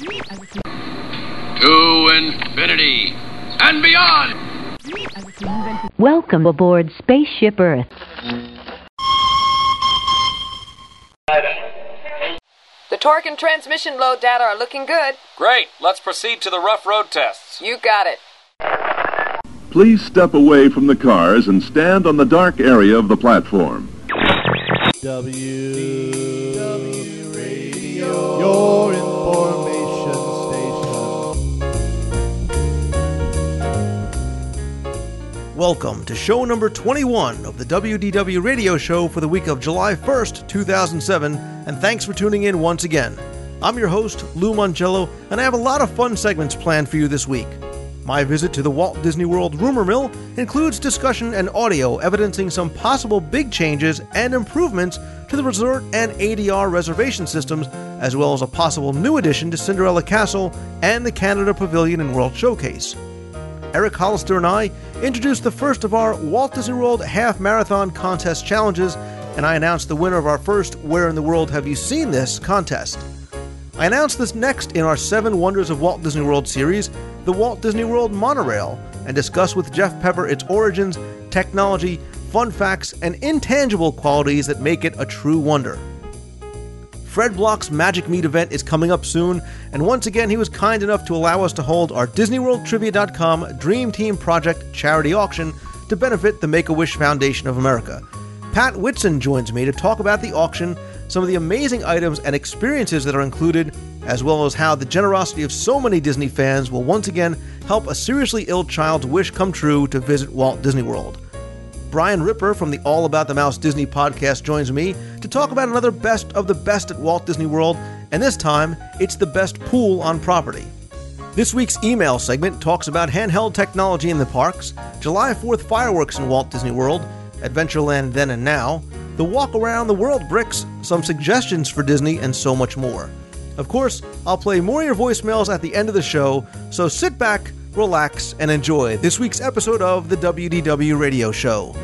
To infinity and beyond! Welcome aboard Spaceship Earth. The torque and transmission load data are looking good. Great. Let's proceed to the rough road tests. You got it. Please step away from the cars and stand on the dark area of the platform. W Welcome to show number 21 of the WDW radio show for the week of July 1st, 2007, and thanks for tuning in once again. I'm your host, Lou Mongello, and I have a lot of fun segments planned for you this week. My visit to the Walt Disney World rumor mill includes discussion and audio evidencing some possible big changes and improvements to the resort and ADR reservation systems, as well as a possible new addition to Cinderella Castle and the Canada Pavilion and World Showcase. Eric Hollister and I introduced the first of our Walt Disney World Half Marathon Contest challenges, and I announced the winner of our first Where in the World Have You Seen This contest. I announced this next in our Seven Wonders of Walt Disney World series, the Walt Disney World Monorail, and discuss with Jeff Pepper its origins, technology, fun facts, and intangible qualities that make it a true wonder. Fred Block's Magic Meet event is coming up soon, and once again, he was kind enough to allow us to hold our DisneyWorldTrivia.com Dream Team Project charity auction to benefit the Make a Wish Foundation of America. Pat Whitson joins me to talk about the auction, some of the amazing items and experiences that are included, as well as how the generosity of so many Disney fans will once again help a seriously ill child's wish come true to visit Walt Disney World. Brian Ripper from the All About the Mouse Disney podcast joins me to talk about another best of the best at Walt Disney World, and this time it's the best pool on property. This week's email segment talks about handheld technology in the parks, July 4th fireworks in Walt Disney World, Adventureland Then and Now, the Walk Around the World bricks, some suggestions for Disney, and so much more. Of course, I'll play more of your voicemails at the end of the show, so sit back, relax, and enjoy this week's episode of the WDW Radio Show.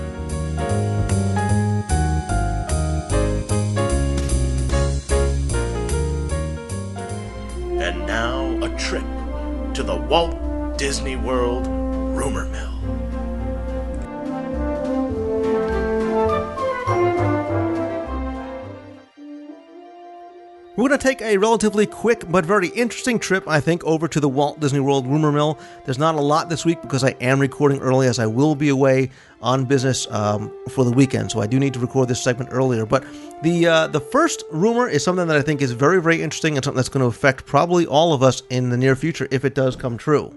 And now, a trip to the Walt Disney World Rumor Mill. We're going to take a relatively quick but very interesting trip, I think, over to the Walt Disney World rumor mill. There's not a lot this week because I am recording early, as I will be away on business um, for the weekend, so I do need to record this segment earlier. But the uh, the first rumor is something that I think is very, very interesting and something that's going to affect probably all of us in the near future if it does come true.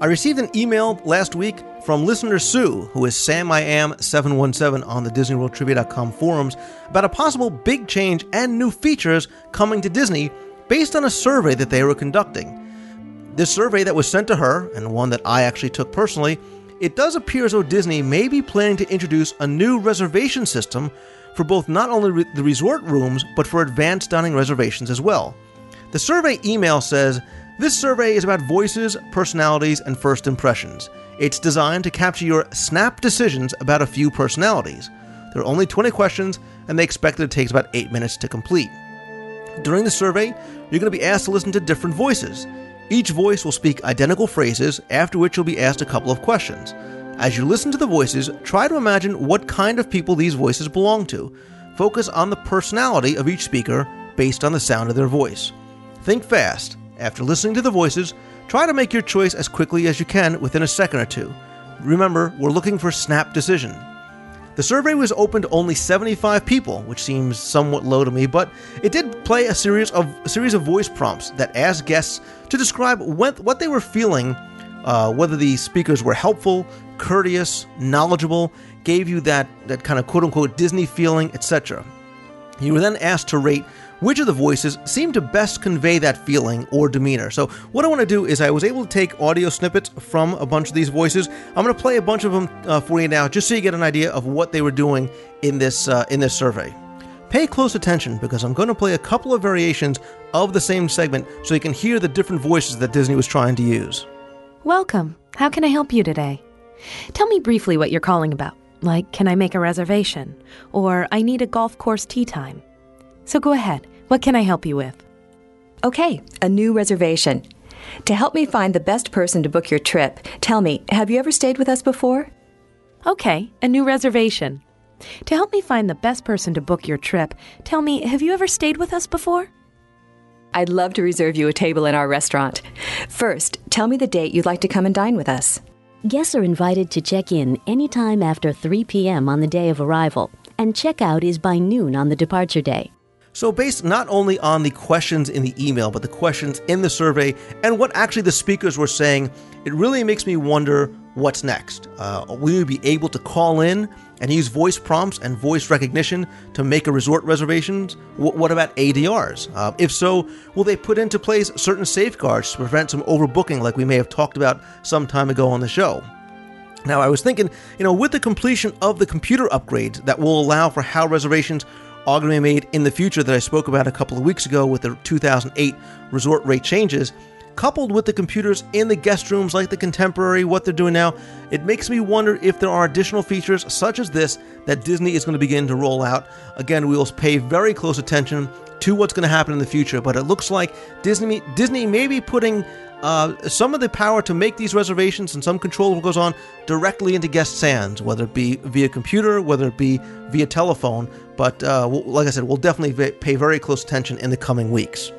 I received an email last week from listener Sue, who is Sam I Am 717 on the DisneyWorldTrivia.com forums, about a possible big change and new features coming to Disney based on a survey that they were conducting. This survey that was sent to her, and one that I actually took personally, it does appear as though Disney may be planning to introduce a new reservation system for both not only re- the resort rooms, but for advanced dining reservations as well. The survey email says this survey is about voices, personalities, and first impressions. It's designed to capture your snap decisions about a few personalities. There are only 20 questions, and they expect that it takes about 8 minutes to complete. During the survey, you're going to be asked to listen to different voices. Each voice will speak identical phrases, after which you'll be asked a couple of questions. As you listen to the voices, try to imagine what kind of people these voices belong to. Focus on the personality of each speaker based on the sound of their voice. Think fast. After listening to the voices, try to make your choice as quickly as you can within a second or two. Remember, we're looking for snap decision. The survey was open to only 75 people, which seems somewhat low to me, but it did play a series of a series of voice prompts that asked guests to describe what, what they were feeling, uh, whether the speakers were helpful, courteous, knowledgeable, gave you that that kind of quote unquote Disney feeling, etc. You were then asked to rate which of the voices seemed to best convey that feeling or demeanor. So, what I want to do is, I was able to take audio snippets from a bunch of these voices. I'm going to play a bunch of them uh, for you now, just so you get an idea of what they were doing in this uh, in this survey. Pay close attention because I'm going to play a couple of variations of the same segment so you can hear the different voices that Disney was trying to use. Welcome. How can I help you today? Tell me briefly what you're calling about. Like, can I make a reservation? Or I need a golf course tee time. So go ahead. What can I help you with? Okay, a new reservation. To help me find the best person to book your trip, tell me, have you ever stayed with us before? Okay, a new reservation. To help me find the best person to book your trip, tell me, have you ever stayed with us before? I'd love to reserve you a table in our restaurant. First, tell me the date you'd like to come and dine with us. Guests are invited to check in anytime after 3 p.m. on the day of arrival, and checkout is by noon on the departure day. So, based not only on the questions in the email, but the questions in the survey and what actually the speakers were saying, it really makes me wonder what's next. Uh, will you be able to call in and use voice prompts and voice recognition to make a resort reservations? W- what about ADRs? Uh, if so, will they put into place certain safeguards to prevent some overbooking like we may have talked about some time ago on the show? Now, I was thinking, you know, with the completion of the computer upgrades that will allow for how reservations be made in the future that I spoke about a couple of weeks ago with the 2008 resort rate changes, coupled with the computers in the guest rooms like the Contemporary, what they're doing now, it makes me wonder if there are additional features such as this that Disney is going to begin to roll out. Again, we will pay very close attention to what's going to happen in the future, but it looks like Disney Disney may be putting uh, some of the power to make these reservations and some control goes on directly into guest sands, whether it be via computer, whether it be via telephone. But uh, like I said, we'll definitely pay very close attention in the coming weeks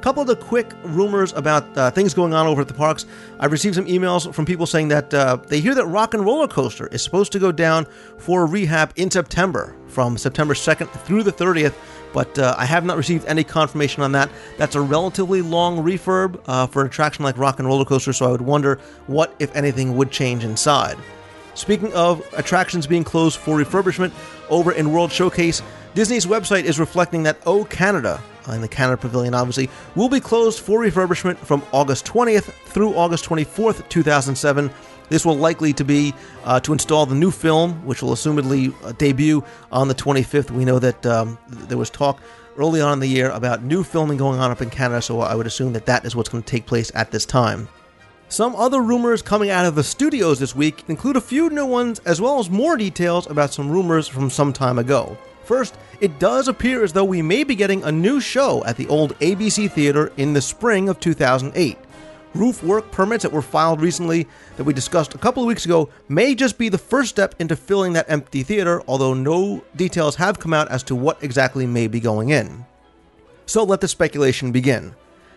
couple of the quick rumors about uh, things going on over at the parks. I've received some emails from people saying that uh, they hear that Rock and Roller Coaster is supposed to go down for rehab in September, from September 2nd through the 30th. But uh, I have not received any confirmation on that. That's a relatively long refurb uh, for an attraction like Rock and Roller Coaster, so I would wonder what, if anything, would change inside. Speaking of attractions being closed for refurbishment, over in World Showcase, Disney's website is reflecting that O Canada, in the Canada Pavilion, obviously, will be closed for refurbishment from August 20th through August 24th, 2007. This will likely to be uh, to install the new film, which will assumedly uh, debut on the 25th. We know that um, there was talk early on in the year about new filming going on up in Canada, so I would assume that that is what's going to take place at this time. Some other rumors coming out of the studios this week include a few new ones, as well as more details about some rumors from some time ago. First, it does appear as though we may be getting a new show at the old ABC Theater in the spring of 2008. Roof work permits that were filed recently, that we discussed a couple of weeks ago, may just be the first step into filling that empty theater, although no details have come out as to what exactly may be going in. So let the speculation begin.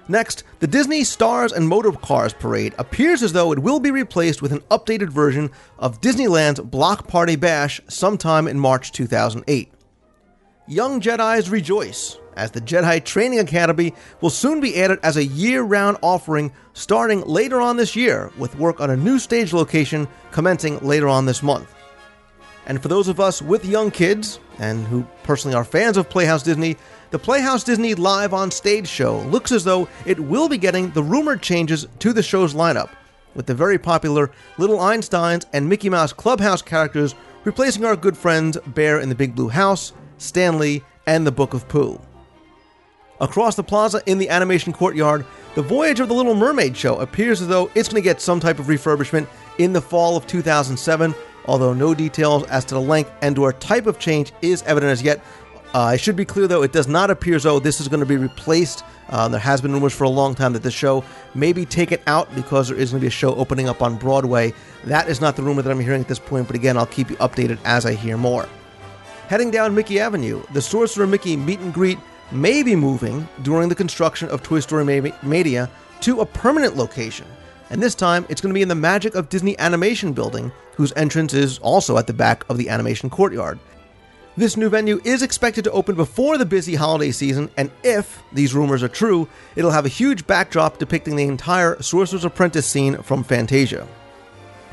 Next, the Disney Stars and Motor Cars Parade appears as though it will be replaced with an updated version of Disneyland's Block Party Bash sometime in March 2008. Young Jedi's rejoice, as the Jedi Training Academy will soon be added as a year round offering starting later on this year, with work on a new stage location commencing later on this month. And for those of us with young kids, and who personally are fans of Playhouse Disney, the Playhouse Disney Live on Stage show looks as though it will be getting the rumored changes to the show's lineup, with the very popular Little Einsteins and Mickey Mouse Clubhouse characters replacing our good friends Bear in the Big Blue House, Stanley, and the Book of Pooh. Across the plaza in the animation courtyard, the Voyage of the Little Mermaid show appears as though it's going to get some type of refurbishment in the fall of 2007, although no details as to the length and or type of change is evident as yet. Uh, I should be clear though, it does not appear as though this is going to be replaced. Uh, there has been rumors for a long time that the show may be taken out because there is going to be a show opening up on Broadway. That is not the rumor that I'm hearing at this point, but again, I'll keep you updated as I hear more. Heading down Mickey Avenue, the Sorcerer Mickey meet and greet may be moving during the construction of Toy Story Mania to a permanent location. And this time, it's going to be in the Magic of Disney Animation building, whose entrance is also at the back of the animation courtyard. This new venue is expected to open before the busy holiday season, and if these rumors are true, it'll have a huge backdrop depicting the entire Sorcerer's Apprentice scene from Fantasia.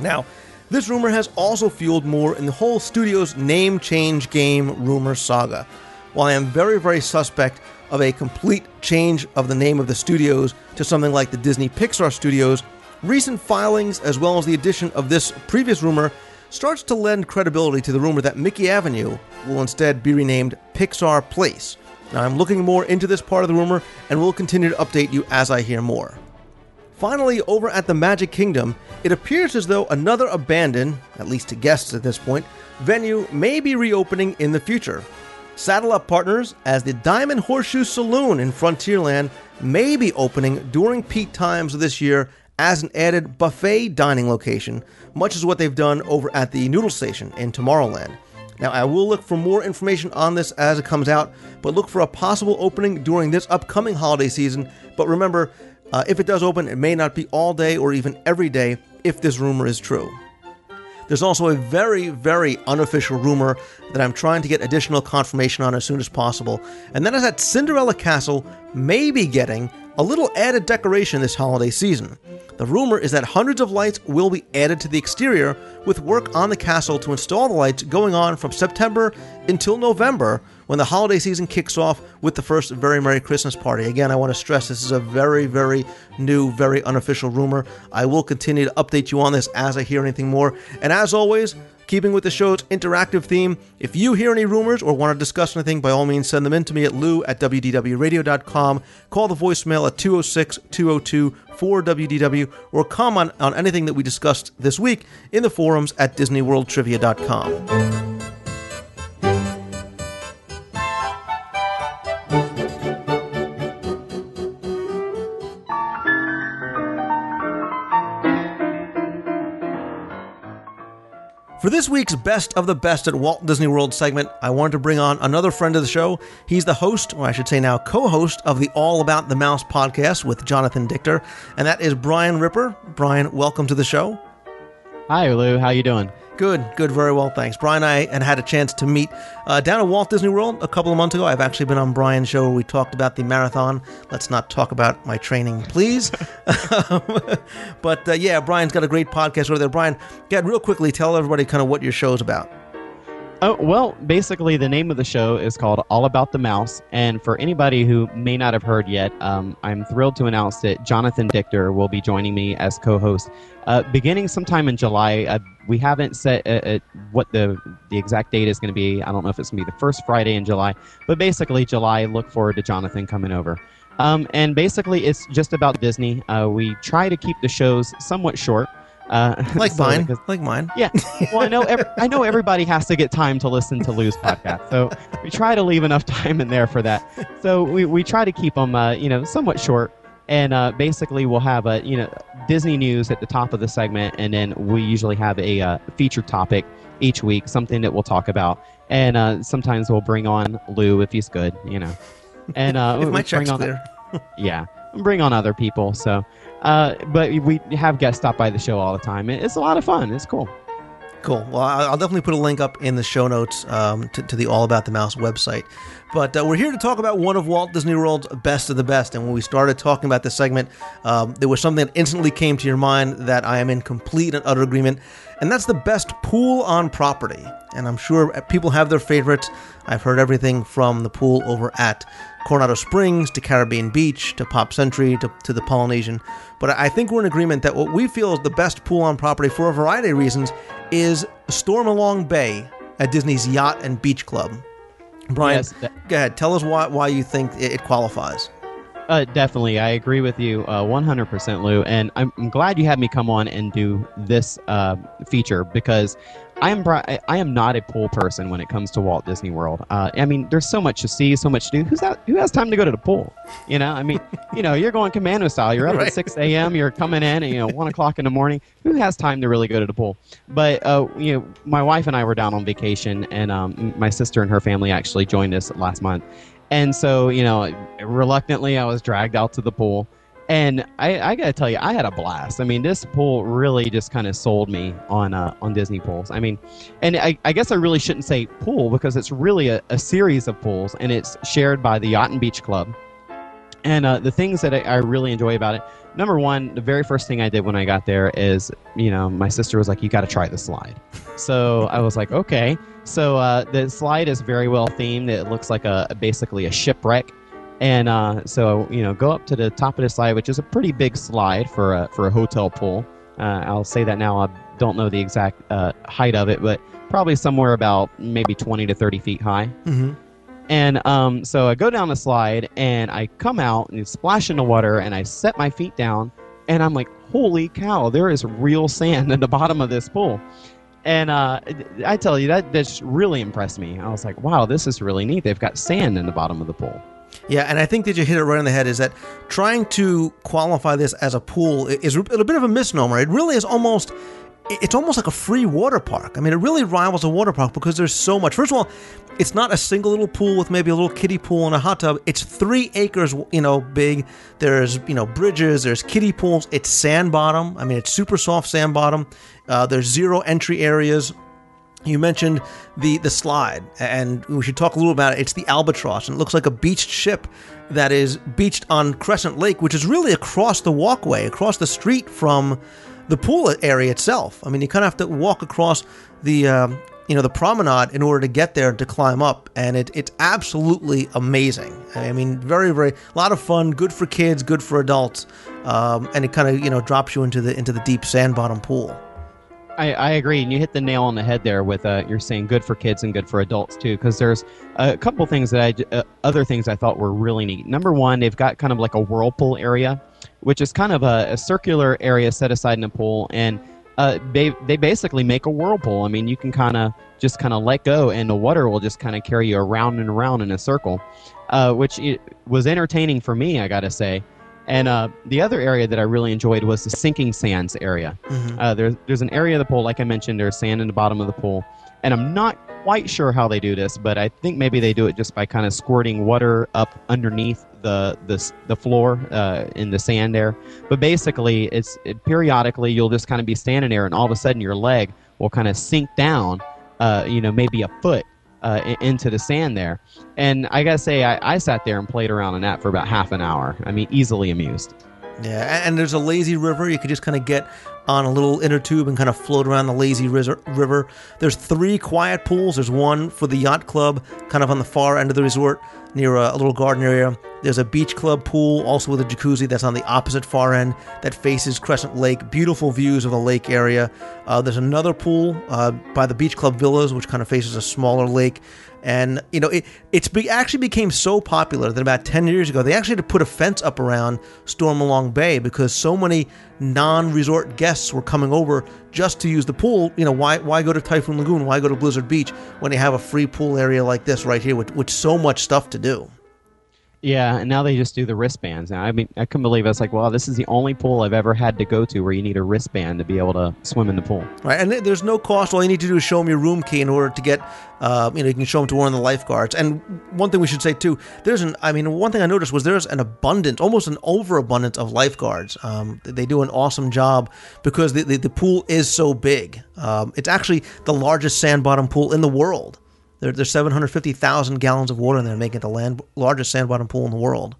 Now, this rumor has also fueled more in the whole studio's name change game rumor saga. While I am very, very suspect of a complete change of the name of the studios to something like the Disney Pixar Studios, recent filings as well as the addition of this previous rumor starts to lend credibility to the rumor that Mickey Avenue will instead be renamed Pixar Place. Now, I'm looking more into this part of the rumor and will continue to update you as I hear more. Finally, over at the Magic Kingdom, it appears as though another abandoned, at least to guests at this point, venue may be reopening in the future. Saddle up, partners, as the Diamond Horseshoe Saloon in Frontierland may be opening during peak times of this year as an added buffet dining location, much as what they've done over at the Noodle Station in Tomorrowland. Now, I will look for more information on this as it comes out, but look for a possible opening during this upcoming holiday season. But remember, uh, if it does open, it may not be all day or even every day if this rumor is true. There's also a very, very unofficial rumor that I'm trying to get additional confirmation on as soon as possible, and that is that Cinderella Castle may be getting a little added decoration this holiday season. The rumor is that hundreds of lights will be added to the exterior, with work on the castle to install the lights going on from September until November when the holiday season kicks off with the first Very Merry Christmas party. Again, I want to stress this is a very, very new, very unofficial rumor. I will continue to update you on this as I hear anything more. And as always, Keeping with the show's interactive theme, if you hear any rumors or want to discuss anything, by all means send them in to me at lou at wdwradio.com. Call the voicemail at 206 202 4WDW or comment on anything that we discussed this week in the forums at disneyworldtrivia.com. For this week's Best of the Best at Walt Disney World segment, I wanted to bring on another friend of the show. He's the host, or I should say now co host, of the All About the Mouse podcast with Jonathan Dichter, and that is Brian Ripper. Brian, welcome to the show. Hi, Lou. How you doing? Good, good, very well, thanks. Brian and I had a chance to meet uh, down at Walt Disney World a couple of months ago. I've actually been on Brian's show where we talked about the marathon. Let's not talk about my training, please. but uh, yeah, Brian's got a great podcast over there. Brian, get real quickly, tell everybody kind of what your show's about. Oh, well, basically, the name of the show is called All About the Mouse. And for anybody who may not have heard yet, um, I'm thrilled to announce that Jonathan Dichter will be joining me as co host uh, beginning sometime in July. Uh, we haven't set uh, uh what the, the exact date is going to be. I don't know if it's going to be the first Friday in July, but basically, July, look forward to Jonathan coming over. Um, and basically, it's just about Disney. Uh, we try to keep the shows somewhat short. Uh, like so mine, like mine. Yeah. Well, I know. Every, I know everybody has to get time to listen to Lou's podcast, so we try to leave enough time in there for that. So we, we try to keep them, uh, you know, somewhat short, and uh, basically we'll have a you know Disney news at the top of the segment, and then we usually have a uh, featured topic each week, something that we'll talk about, and uh, sometimes we'll bring on Lou if he's good, you know, and uh, if my check's on, clear. yeah, bring on other people. So uh, but we have guests stop by the show all the time. It's a lot of fun. It's cool. Cool. Well, I'll definitely put a link up in the show notes um, to, to, the All About the Mouse website. But uh, we're here to talk about one of Walt Disney World's best of the best. And when we started talking about this segment, um, there was something that instantly came to your mind that I am in complete and utter agreement. And that's the best pool on property. And I'm sure people have their favorites. I've heard everything from the pool over at Coronado Springs to Caribbean Beach to Pop Century to, to the Polynesian. But I think we're in agreement that what we feel is the best pool on property for a variety of reasons is Stormalong Bay at Disney's Yacht and Beach Club. Brian, yes, that- go ahead. Tell us why, why you think it qualifies. Uh, definitely, I agree with you uh, 100%, Lou. And I'm, I'm, glad you had me come on and do this uh, feature because I am I am not a pool person when it comes to Walt Disney World. Uh, I mean, there's so much to see, so much to do. Who's? Who has time to go to the pool? You know, I mean, you know, you're going commando style. You're up right. at 6 a.m. You're coming in, at, you know, one o'clock in the morning. Who has time to really go to the pool? But uh, you know, my wife and I were down on vacation, and um, my sister and her family actually joined us last month, and so you know, reluctantly, I was dragged out to the pool. And I, I gotta tell you, I had a blast. I mean, this pool really just kind of sold me on uh, on Disney pools. I mean, and I, I guess I really shouldn't say pool because it's really a, a series of pools, and it's shared by the Yacht and Beach Club. And uh, the things that I, I really enjoy about it, number one, the very first thing I did when I got there is, you know, my sister was like, "You got to try the slide." So I was like, "Okay." So uh, the slide is very well themed. It looks like a basically a shipwreck and uh, so, you know, go up to the top of the slide, which is a pretty big slide for a, for a hotel pool. Uh, I'll say that now. I don't know the exact uh, height of it, but probably somewhere about maybe 20 to 30 feet high. Mm-hmm. And um, so I go down the slide and I come out and splash in the water and I set my feet down and I'm like, holy cow, there is real sand in the bottom of this pool. And uh, I tell you, that just really impressed me. I was like, wow, this is really neat. They've got sand in the bottom of the pool. Yeah, and I think that you hit it right on the head is that trying to qualify this as a pool is a bit of a misnomer. It really is almost it's almost like a free water park. I mean, it really rivals a water park because there's so much. First of all, it's not a single little pool with maybe a little kiddie pool and a hot tub. It's three acres, you know, big. There's, you know, bridges, there's kiddie pools. It's sand bottom. I mean, it's super soft sand bottom. Uh, there's zero entry areas. You mentioned the the slide, and we should talk a little about it. It's the albatross, and it looks like a beached ship that is beached on Crescent Lake, which is really across the walkway, across the street from the pool area itself. I mean, you kind of have to walk across the um, you know the promenade in order to get there to climb up, and it, it's absolutely amazing. I mean, very very a lot of fun, good for kids, good for adults, um, and it kind of you know drops you into the into the deep sand bottom pool. I, I, agree, and you hit the nail on the head there with uh, you're saying good for kids and good for adults too, because there's a couple things that I uh, other things I thought were really neat. Number one, they've got kind of like a whirlpool area, which is kind of a, a circular area set aside in a pool, and uh, they they basically make a whirlpool. I mean, you can kind of just kind of let go, and the water will just kind of carry you around and around in a circle, uh, which was entertaining for me, I gotta say. And uh, the other area that I really enjoyed was the sinking sands area. Mm-hmm. Uh, there's there's an area of the pool, like I mentioned, there's sand in the bottom of the pool, and I'm not quite sure how they do this, but I think maybe they do it just by kind of squirting water up underneath the the, the floor uh, in the sand there. But basically, it's it, periodically you'll just kind of be standing there, and all of a sudden your leg will kind of sink down, uh, you know, maybe a foot, uh, into the sand there. And I gotta say, I, I sat there and played around in that for about half an hour. I mean, easily amused. Yeah, and there's a lazy river. You could just kind of get on a little inner tube and kind of float around the lazy river. There's three quiet pools. There's one for the yacht club, kind of on the far end of the resort near a, little garden area. There's a beach club pool, also with a jacuzzi, that's on the opposite far end that faces Crescent Lake. Beautiful views of the lake area. Uh, there's another pool uh, by the beach club villas, which kind of faces a smaller lake. And you know, it it's be, actually became so popular that about ten years ago they actually had to put a fence up around Stormalong Bay because so many non-resort guests were coming over just to use the pool. You know, why why go to Typhoon Lagoon? Why go to Blizzard Beach when they have a free pool area like this right here with, with so much stuff to do? Yeah, and now they just do the wristbands. Now, I mean, I couldn't believe it. I was like, "Wow, this is the only pool I've ever had to go to where you need a wristband to be able to swim in the pool." Right, and there's no cost. All you need to do is show them your room key in order to get, uh, you know, you can show them to one of the lifeguards. And one thing we should say too, there's an, I mean, one thing I noticed was there's an abundance, almost an overabundance of lifeguards. Um, they do an awesome job because the the, the pool is so big. Um, it's actually the largest sand bottom pool in the world. There, there's 750,000 gallons of water in there, making it the land, largest sand bottom pool in the world.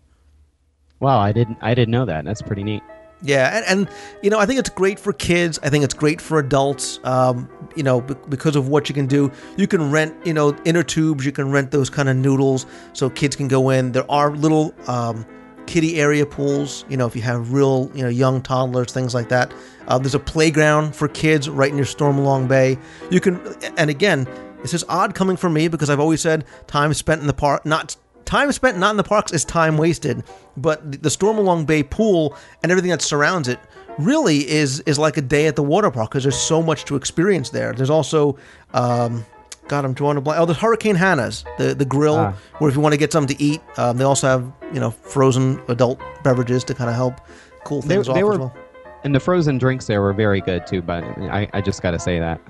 Wow, I didn't I didn't know that. That's pretty neat. Yeah, and, and, you know, I think it's great for kids. I think it's great for adults. Um, you know, b- because of what you can do. You can rent, you know, inner tubes. You can rent those kind of noodles so kids can go in. There are little um, kiddie area pools. You know, if you have real, you know, young toddlers, things like that. Uh, there's a playground for kids right near Stormalong Bay. You can, and again, this is odd coming from me because I've always said time spent in the park, not time spent not in the parks is time wasted. But the Stormalong Bay pool and everything that surrounds it really is is like a day at the water park because there's so much to experience there. There's also, um, God, I'm drawing a blank. Oh, there's Hurricane Hannah's, the the grill, ah. where if you want to get something to eat, um, they also have you know frozen adult beverages to kind of help cool things they, off they were, well. And the frozen drinks there were very good too. But I, I just got to say that.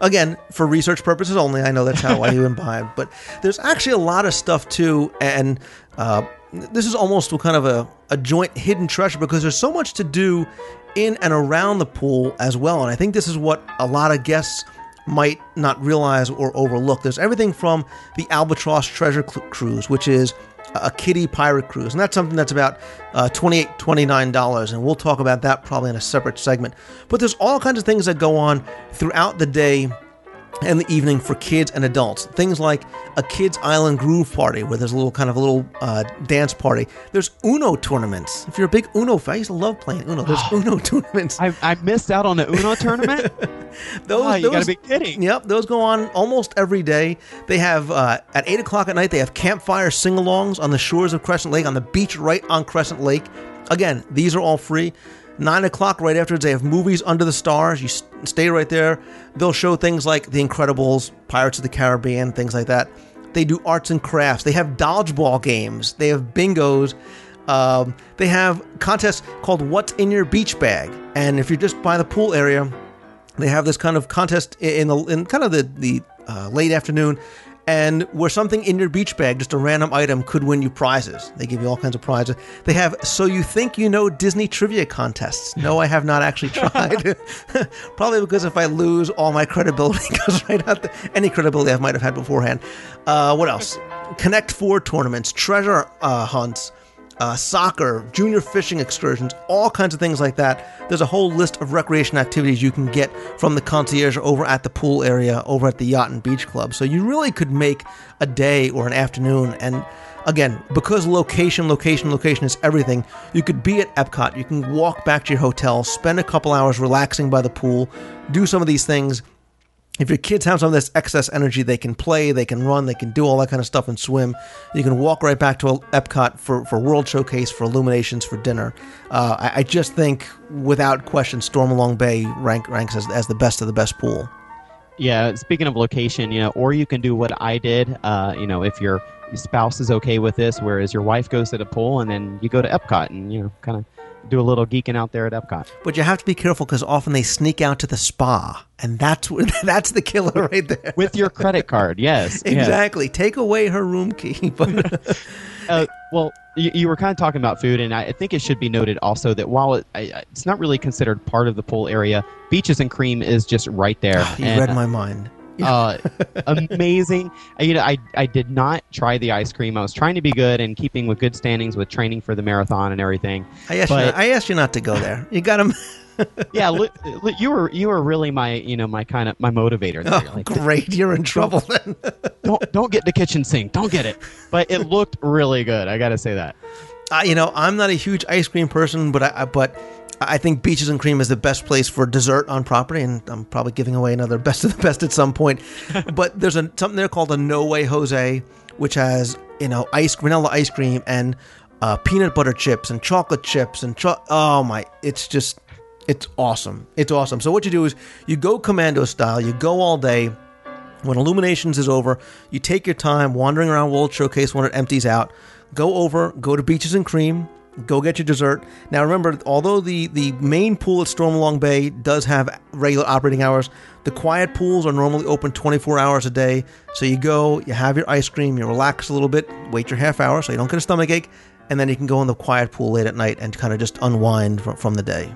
Again, for research purposes only. I know that's how I imbibe, but there's actually a lot of stuff too, and uh, this is almost kind of a, a joint hidden treasure because there's so much to do in and around the pool as well. And I think this is what a lot of guests might not realize or overlook. There's everything from the Albatross Treasure Cruise, which is a kiddie pirate cruise, and that's something that's about uh, $28, $29, and we'll talk about that probably in a separate segment. But there's all kinds of things that go on throughout the day and the evening for kids and adults. Things like a kids island groove party where there's a little kind of a little uh, dance party. There's Uno tournaments. If you're a big Uno fan, I used to love playing Uno. There's Uno tournaments. I, I missed out on the Uno tournament. those, oh, you those, gotta be kidding. Yep, those go on almost every day. They have uh, at eight o'clock at night. They have campfire sing-alongs on the shores of Crescent Lake on the beach right on Crescent Lake. Again, these are all free. Nine o'clock right afterwards, they have movies under the stars. You stay right there. They'll show things like The Incredibles, Pirates of the Caribbean, things like that. They do arts and crafts. They have dodgeball games. They have bingos. Um, they have contests called What's in Your Beach Bag. And if you're just by the pool area, they have this kind of contest in the in kind of the the uh, late afternoon, and where something in your beach bag, just a random item, could win you prizes. They give you all kinds of prizes. They have so you think you know Disney trivia contests. No, I have not actually tried. Probably because if I lose, all my credibility goes right out. The, any credibility I might have had beforehand. Uh, what else? Connect Four tournaments, treasure uh, hunts uh, soccer, junior fishing excursions, all kinds of things like that. There's a whole list of recreation activities you can get from the concierge over at the pool area, over at the Yacht and Beach Club. So you really could make a day or an afternoon. And again, because location, location, location is everything, you could be at Epcot, you can walk back to your hotel, spend a couple hours relaxing by the pool, do some of these things if your kids have some of this excess energy, they can play, they can run, they can do all that kind of stuff and swim. You can walk right back to Epcot for, for World Showcase, for Illuminations, for dinner. Uh, I, I, just think, without question, Stormalong Bay rank, ranks as, as the best of the best pool. Yeah, speaking of location, you know, or you can do what I did. Uh, you know, if your spouse is okay with this, whereas your wife goes to the pool and then you go to Epcot and you know, kind of do a little geeking out there at Epcot. But you have to be careful because often they sneak out to the spa, and that's that's the killer right there. With your credit card, yes, exactly. Yes. Take away her room key. But uh, well, you, you, were kind of talking about food, and I think it should be noted also that while it, I, it's not really considered part of the pool area, Beaches and Cream is just right there. you and, read my mind. uh, amazing. You know, I I did not try the ice cream. I was trying to be good and keeping with good standings with training for the marathon and everything. I asked, but, you, not, I asked you not to go there. You got him. yeah, you were you were really my you know my kind of my motivator. There. Oh, like, great, you're in trouble then. don't don't get the kitchen sink. Don't get it. But it looked really good. I got to say that. Uh, you know, I'm not a huge ice cream person, but I, but I think Beaches and Cream is the best place for dessert on property, and I'm probably giving away another best of the best at some point. but there's a, something there called a No Way Jose, which has you know ice vanilla ice cream and uh, peanut butter chips and chocolate chips and cho- oh my, it's just it's awesome. It's awesome. So what you do is you go commando style. You go all day. When Illuminations is over, you take your time wandering around World Showcase when it empties out. Go over, go to Beaches and Cream, go get your dessert. Now remember, although the, the main pool at Stormalong Bay does have regular operating hours, the quiet pools are normally open 24 hours a day. So you go, you have your ice cream, you relax a little bit, wait your half hour so you don't get a stomach ache, and then you can go in the quiet pool late at night and kind of just unwind from, from the day.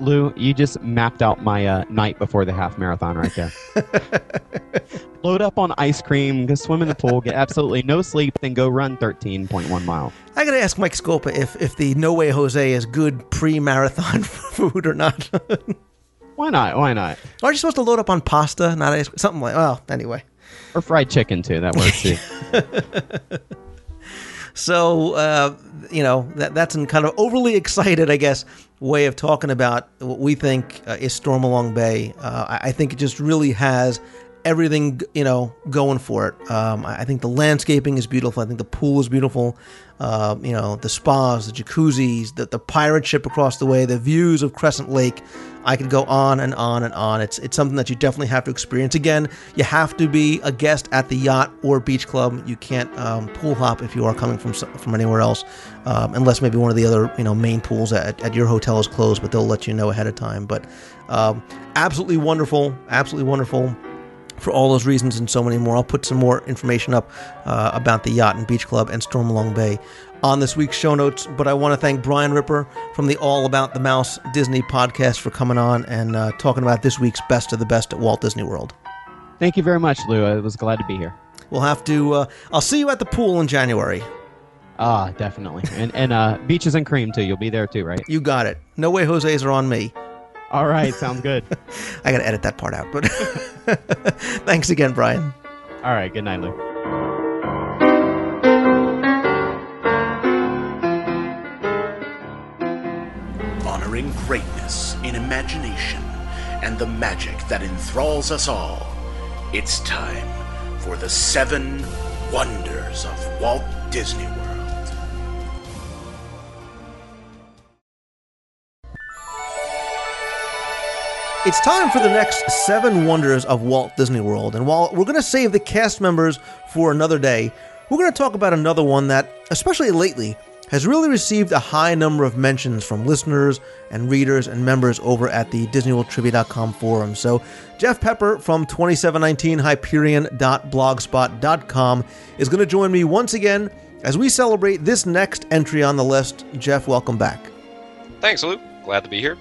Lou, you just mapped out my uh, night before the half marathon right there. Load up on ice cream, go swim in the pool, get absolutely no sleep, then go run 13.1 miles. I got to ask Mike Scopa if, if the No Way Jose is good pre marathon food or not. Why not? Why not? Aren't you supposed to load up on pasta, not ice Something like, well, anyway. Or fried chicken, too. That works, too. So, uh, you know, that, that's a kind of overly excited, I guess, way of talking about what we think uh, is Stormalong Bay. Uh, I, I, think it just really has everything, you know, going for it. Um, I, think the landscaping is beautiful. I think the pool is beautiful. Uh, you know, the spas, the jacuzzis, the, the pirate ship across the way, the views of Crescent Lake. I could go on and on and on. It's it's something that you definitely have to experience. Again, you have to be a guest at the yacht or beach club. You can't um, pool hop if you are coming from from anywhere else, um, unless maybe one of the other you know main pools at, at your hotel is closed, but they'll let you know ahead of time. But um, absolutely wonderful, absolutely wonderful for all those reasons and so many more. I'll put some more information up uh, about the Yacht and Beach Club and Stormalong Bay on this week's show notes. But I want to thank Brian Ripper from the All About the Mouse Disney podcast for coming on and uh, talking about this week's best of the best at Walt Disney World. Thank you very much, Lou. I was glad to be here. We'll have to. Uh, I'll see you at the pool in January. Ah, definitely, and and uh, beaches and cream too. You'll be there too, right? You got it. No way, Jose's are on me. All right, sounds good. I got to edit that part out, but thanks again, Brian. All right, good night, Luke. Honoring greatness in imagination and the magic that enthralls us all, it's time for the seven wonders of Walt Disney World. It's time for the next seven wonders of Walt Disney World. And while we're going to save the cast members for another day, we're going to talk about another one that, especially lately, has really received a high number of mentions from listeners and readers and members over at the DisneyWorldTrivia.com forum. So, Jeff Pepper from 2719hyperion.blogspot.com is going to join me once again as we celebrate this next entry on the list. Jeff, welcome back. Thanks, Lou. Glad to be here.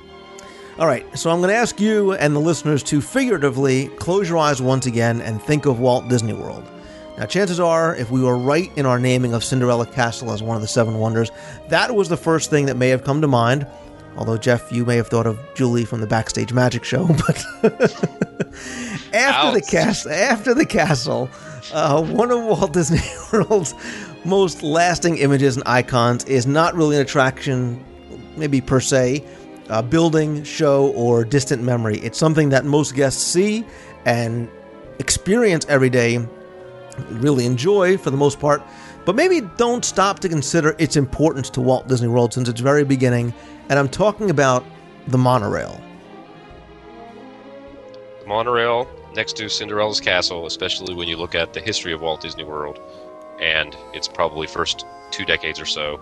All right, so I'm going to ask you and the listeners to figuratively close your eyes once again and think of Walt Disney World. Now, chances are, if we were right in our naming of Cinderella Castle as one of the seven wonders, that was the first thing that may have come to mind. Although, Jeff, you may have thought of Julie from the Backstage Magic Show, but after the castle, after the castle, uh, one of Walt Disney World's most lasting images and icons is not really an attraction, maybe per se, a building, show, or distant memory. It's something that most guests see and experience every day, really enjoy for the most part, but maybe don't stop to consider its importance to Walt Disney World since its very beginning. And I'm talking about the monorail. The monorail next to Cinderella's castle, especially when you look at the history of Walt Disney World and its probably first two decades or so,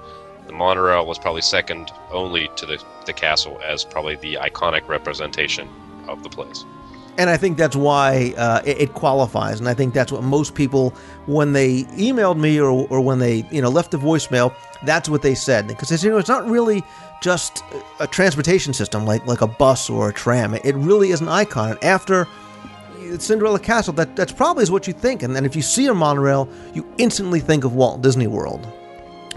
the monorail was probably second only to the, the castle as probably the iconic representation of the place. And I think that's why uh, it, it, qualifies. And I think that's what most people, when they emailed me or, or when they you know left a voicemail, that's what they said. Because you know it's not really just a transportation system like like a bus or a tram. It really is an icon. And after Cinderella Castle, that that's probably is what you think. And then if you see a monorail, you instantly think of Walt Disney World.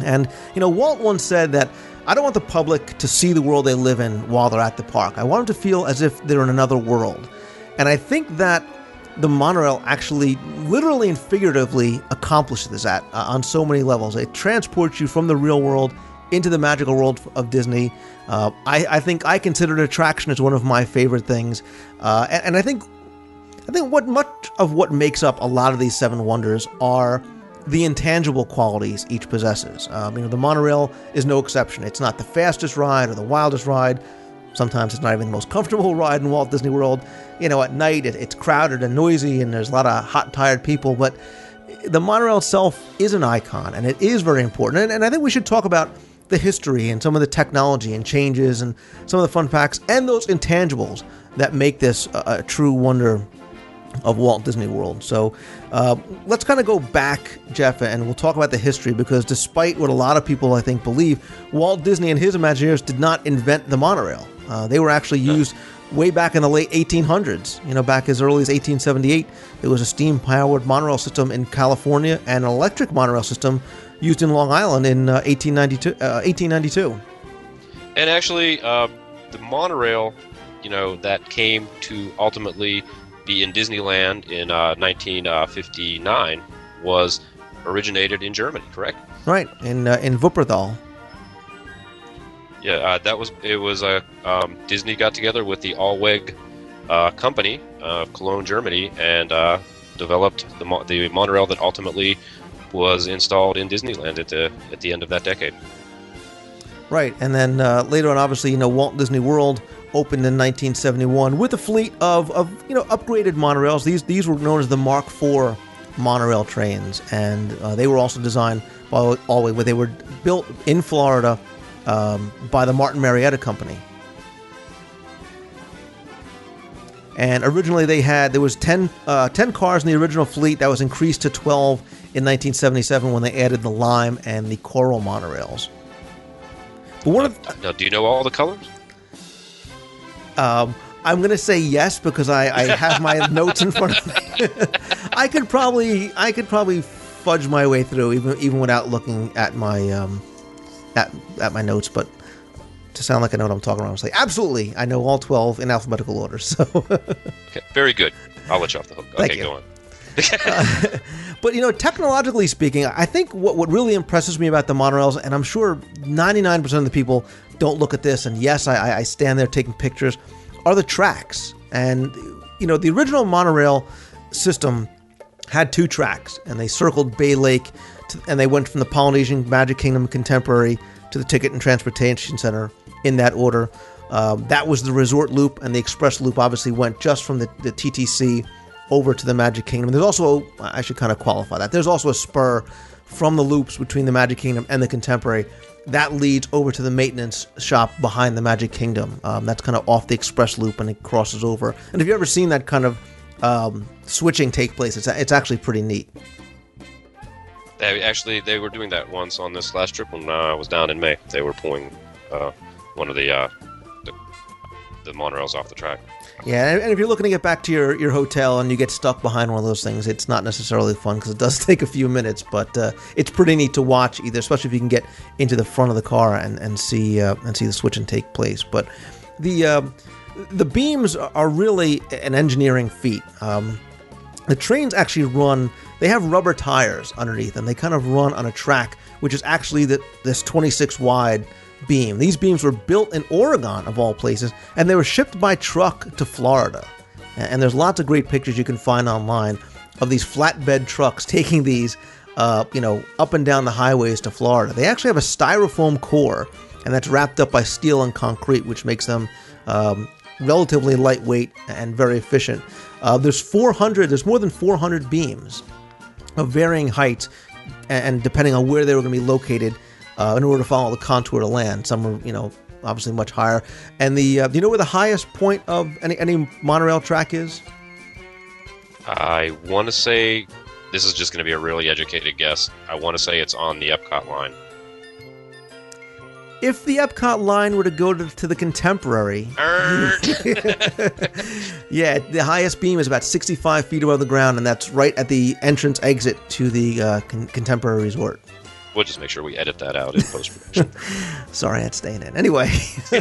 And, you know, Walt once said that I don't want the public to see the world they live in while they're at the park. I want them to feel as if they're in another world. And I think that the monorail actually, literally and figuratively, accomplishes that uh, on so many levels. It transports you from the real world into the magical world of Disney. Uh, I, I, think I consider attraction as one of my favorite things, uh, and, and I think I think what much of what makes up a lot of these seven wonders are the intangible qualities each possesses. Um, you know, the monorail is no exception. It's not the fastest ride or the wildest ride. Sometimes it's not even the most comfortable ride in Walt Disney World. You know, at night it, it's crowded and noisy, and there's a lot of hot, tired people. But the monorail itself is an icon, and it is very important. And, and I think we should talk about the history and some of the technology and changes and some of the fun facts and those intangibles that make this a, a true wonder of Walt Disney World. So uh, let's kind of go back, Jeff, and we'll talk about the history because despite what a lot of people, I think, believe, Walt Disney and his Imagineers did not invent the monorail. Uh, they were actually used way back in the late 1800s. You know, back as early as 1878, there was a steam powered monorail system in California and an electric monorail system used in Long Island in uh, 1892, 1892. Uh, and actually, uh, the monorail, you know, that came to ultimately be in Disneyland in uh, 1959 was originated in Germany, correct? Right, in uh, in Wuppertal. Yeah, uh, that was it. Was a uh, um, Disney got together with the Alweg uh, company of Cologne, Germany, and uh, developed the mo- the monorail that ultimately was installed in Disneyland at the at the end of that decade. Right, and then later on, obviously, you know, Walt Disney World opened in 1971 with a fleet of, of you know upgraded monorails. These these were known as the Mark IV monorail trains, and uh, they were also designed by Alweg, where they were built in Florida um, by the Martin Marietta Company. And originally they had there was 10, uh, 10 cars in the original fleet that was increased to 12 in 1977 when they added the Lime and the Coral monorails. But one of now, do you know all the colors? Um, I'm going to say yes because I, I have my notes in front of me. I could probably I could probably fudge my way through even even without looking at my um, at at my notes, but to sound like I know what I'm talking about, I'm say absolutely. I know all 12 in alphabetical order. So okay, very good. I'll let you off the hook. Thank okay, you. go on. but you know, technologically speaking, I think what what really impresses me about the monorails, and I'm sure 99% of the people don't look at this, and yes, I, I stand there taking pictures, are the tracks. And, you know, the original monorail system had two tracks, and they circled Bay Lake, to, and they went from the Polynesian Magic Kingdom Contemporary to the Ticket and Transportation Center in that order. Um, that was the resort loop, and the express loop obviously went just from the, the TTC over to the Magic Kingdom. There's also, I should kind of qualify that, there's also a spur from the loops between the Magic Kingdom and the Contemporary that leads over to the maintenance shop behind the Magic Kingdom. Um, that's kind of off the express loop and it crosses over. And if you've ever seen that kind of um, switching take place, it's, it's actually pretty neat. They actually they were doing that once on this last trip when uh, I was down in May. They were pulling uh, one of the, uh, the the monorails off the track. Yeah, and if you're looking to get back to your, your hotel and you get stuck behind one of those things, it's not necessarily fun because it does take a few minutes, but uh, it's pretty neat to watch either, especially if you can get into the front of the car and, and see uh, and see the switch and take place. But the uh, the beams are really an engineering feat. Um, the trains actually run they have rubber tires underneath and they kind of run on a track which is actually the, this 26 wide beam. These beams were built in Oregon, of all places, and they were shipped by truck to Florida. And there's lots of great pictures you can find online of these flatbed trucks taking these, uh, you know, up and down the highways to Florida. They actually have a styrofoam core, and that's wrapped up by steel and concrete, which makes them um, relatively lightweight and very efficient. Uh, there's 400, there's more than 400 beams of varying heights, and depending on where they were going to be located, uh, in order to follow the contour to land. Some are, you know, obviously much higher. And the, uh, do you know where the highest point of any any monorail track is? I want to say this is just going to be a really educated guess. I want to say it's on the Epcot line. If the Epcot line were to go to, to the Contemporary, yeah, the highest beam is about 65 feet above the ground, and that's right at the entrance exit to the uh, con- Contemporary Resort. We'll just make sure we edit that out in post production. Sorry, had staying in. Anyway.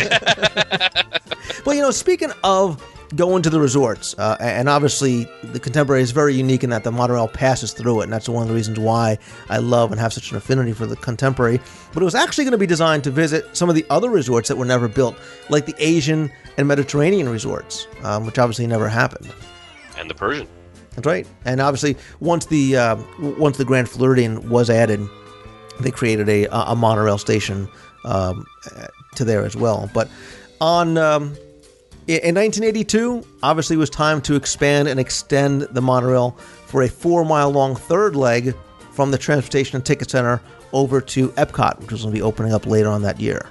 well, you know, speaking of going to the resorts, uh, and obviously the Contemporary is very unique in that the monorail passes through it, and that's one of the reasons why I love and have such an affinity for the Contemporary. But it was actually going to be designed to visit some of the other resorts that were never built, like the Asian and Mediterranean resorts, um, which obviously never happened. And the Persian. That's right. And obviously, once the uh, once the Grand Floridian was added, they created a, a monorail station um, to there as well. But on um, in 1982, obviously, it was time to expand and extend the monorail for a four mile long third leg from the Transportation and Ticket Center over to Epcot, which was going to be opening up later on that year.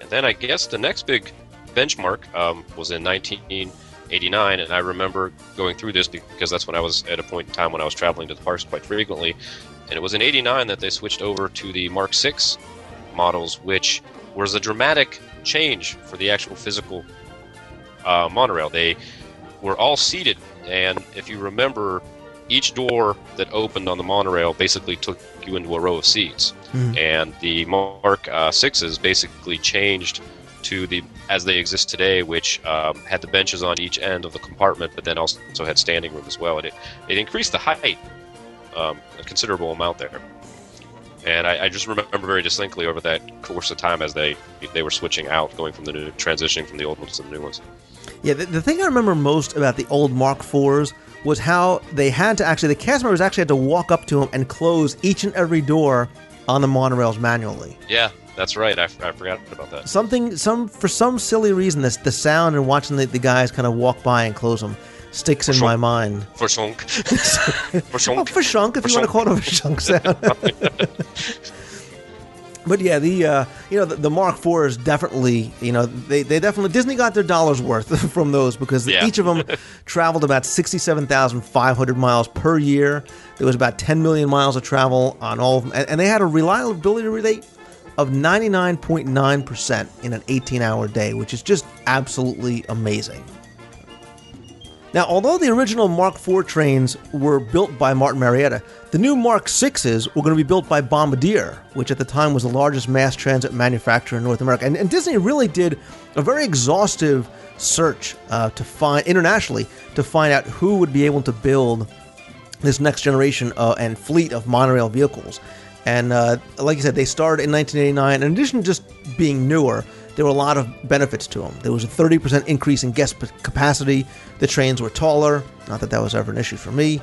And then I guess the next big benchmark um, was in 1989, and I remember going through this because that's when I was at a point in time when I was traveling to the parks quite frequently, and it was in 89 that they switched over to the Mark 6 models, which was a dramatic change for the actual physical uh, monorail. They were all seated, and if you remember, each door that opened on the monorail basically took you into a row of seats. Hmm. And the Mark uh, 6s basically changed to the as they exist today, which um, had the benches on each end of the compartment, but then also had standing room as well. And it, it increased the height um, a considerable amount there. And I, I, just remember very distinctly over that course of time as they they were switching out, going from the new, transitioning from the old ones to the new ones. Yeah, the, the thing I remember most about the old Mark IVs was how they had to actually, the cast members actually had to walk up to them and close each and every door on the monorails manually. Yeah, that's right. I, I forgot about that. Something, some for some silly reason, this the sound and watching the, the guys kind of walk by and close them sticks in my mind. For shunk. for shunk. Oh, for shunk, if you want to call it a shunk sound. but yeah, the uh, you know the, the Mark IV is definitely you know they, they definitely Disney got their dollars worth from those because Yeah. each of them traveled about sixty seven thousand five hundred miles per year. There was about ten million miles of travel on all of them, and, and they had a reliability rate of ninety nine point nine percent in an eighteen hour day, which is just absolutely amazing. Now, although the original Mark IV trains were built by Martin Marietta, the new Mark VIs were going to be built by Bombardier, which at the time was the largest mass transit manufacturer in North America. And, and Disney really did a very exhaustive search uh, to find internationally to find out who would be able to build this next generation uh, and fleet of monorail vehicles. And uh, like I said, they started in 1989. In addition to just being newer, there were a lot of benefits to them. There was a 30% increase in guest capacity. The trains were taller. Not that that was ever an issue for me.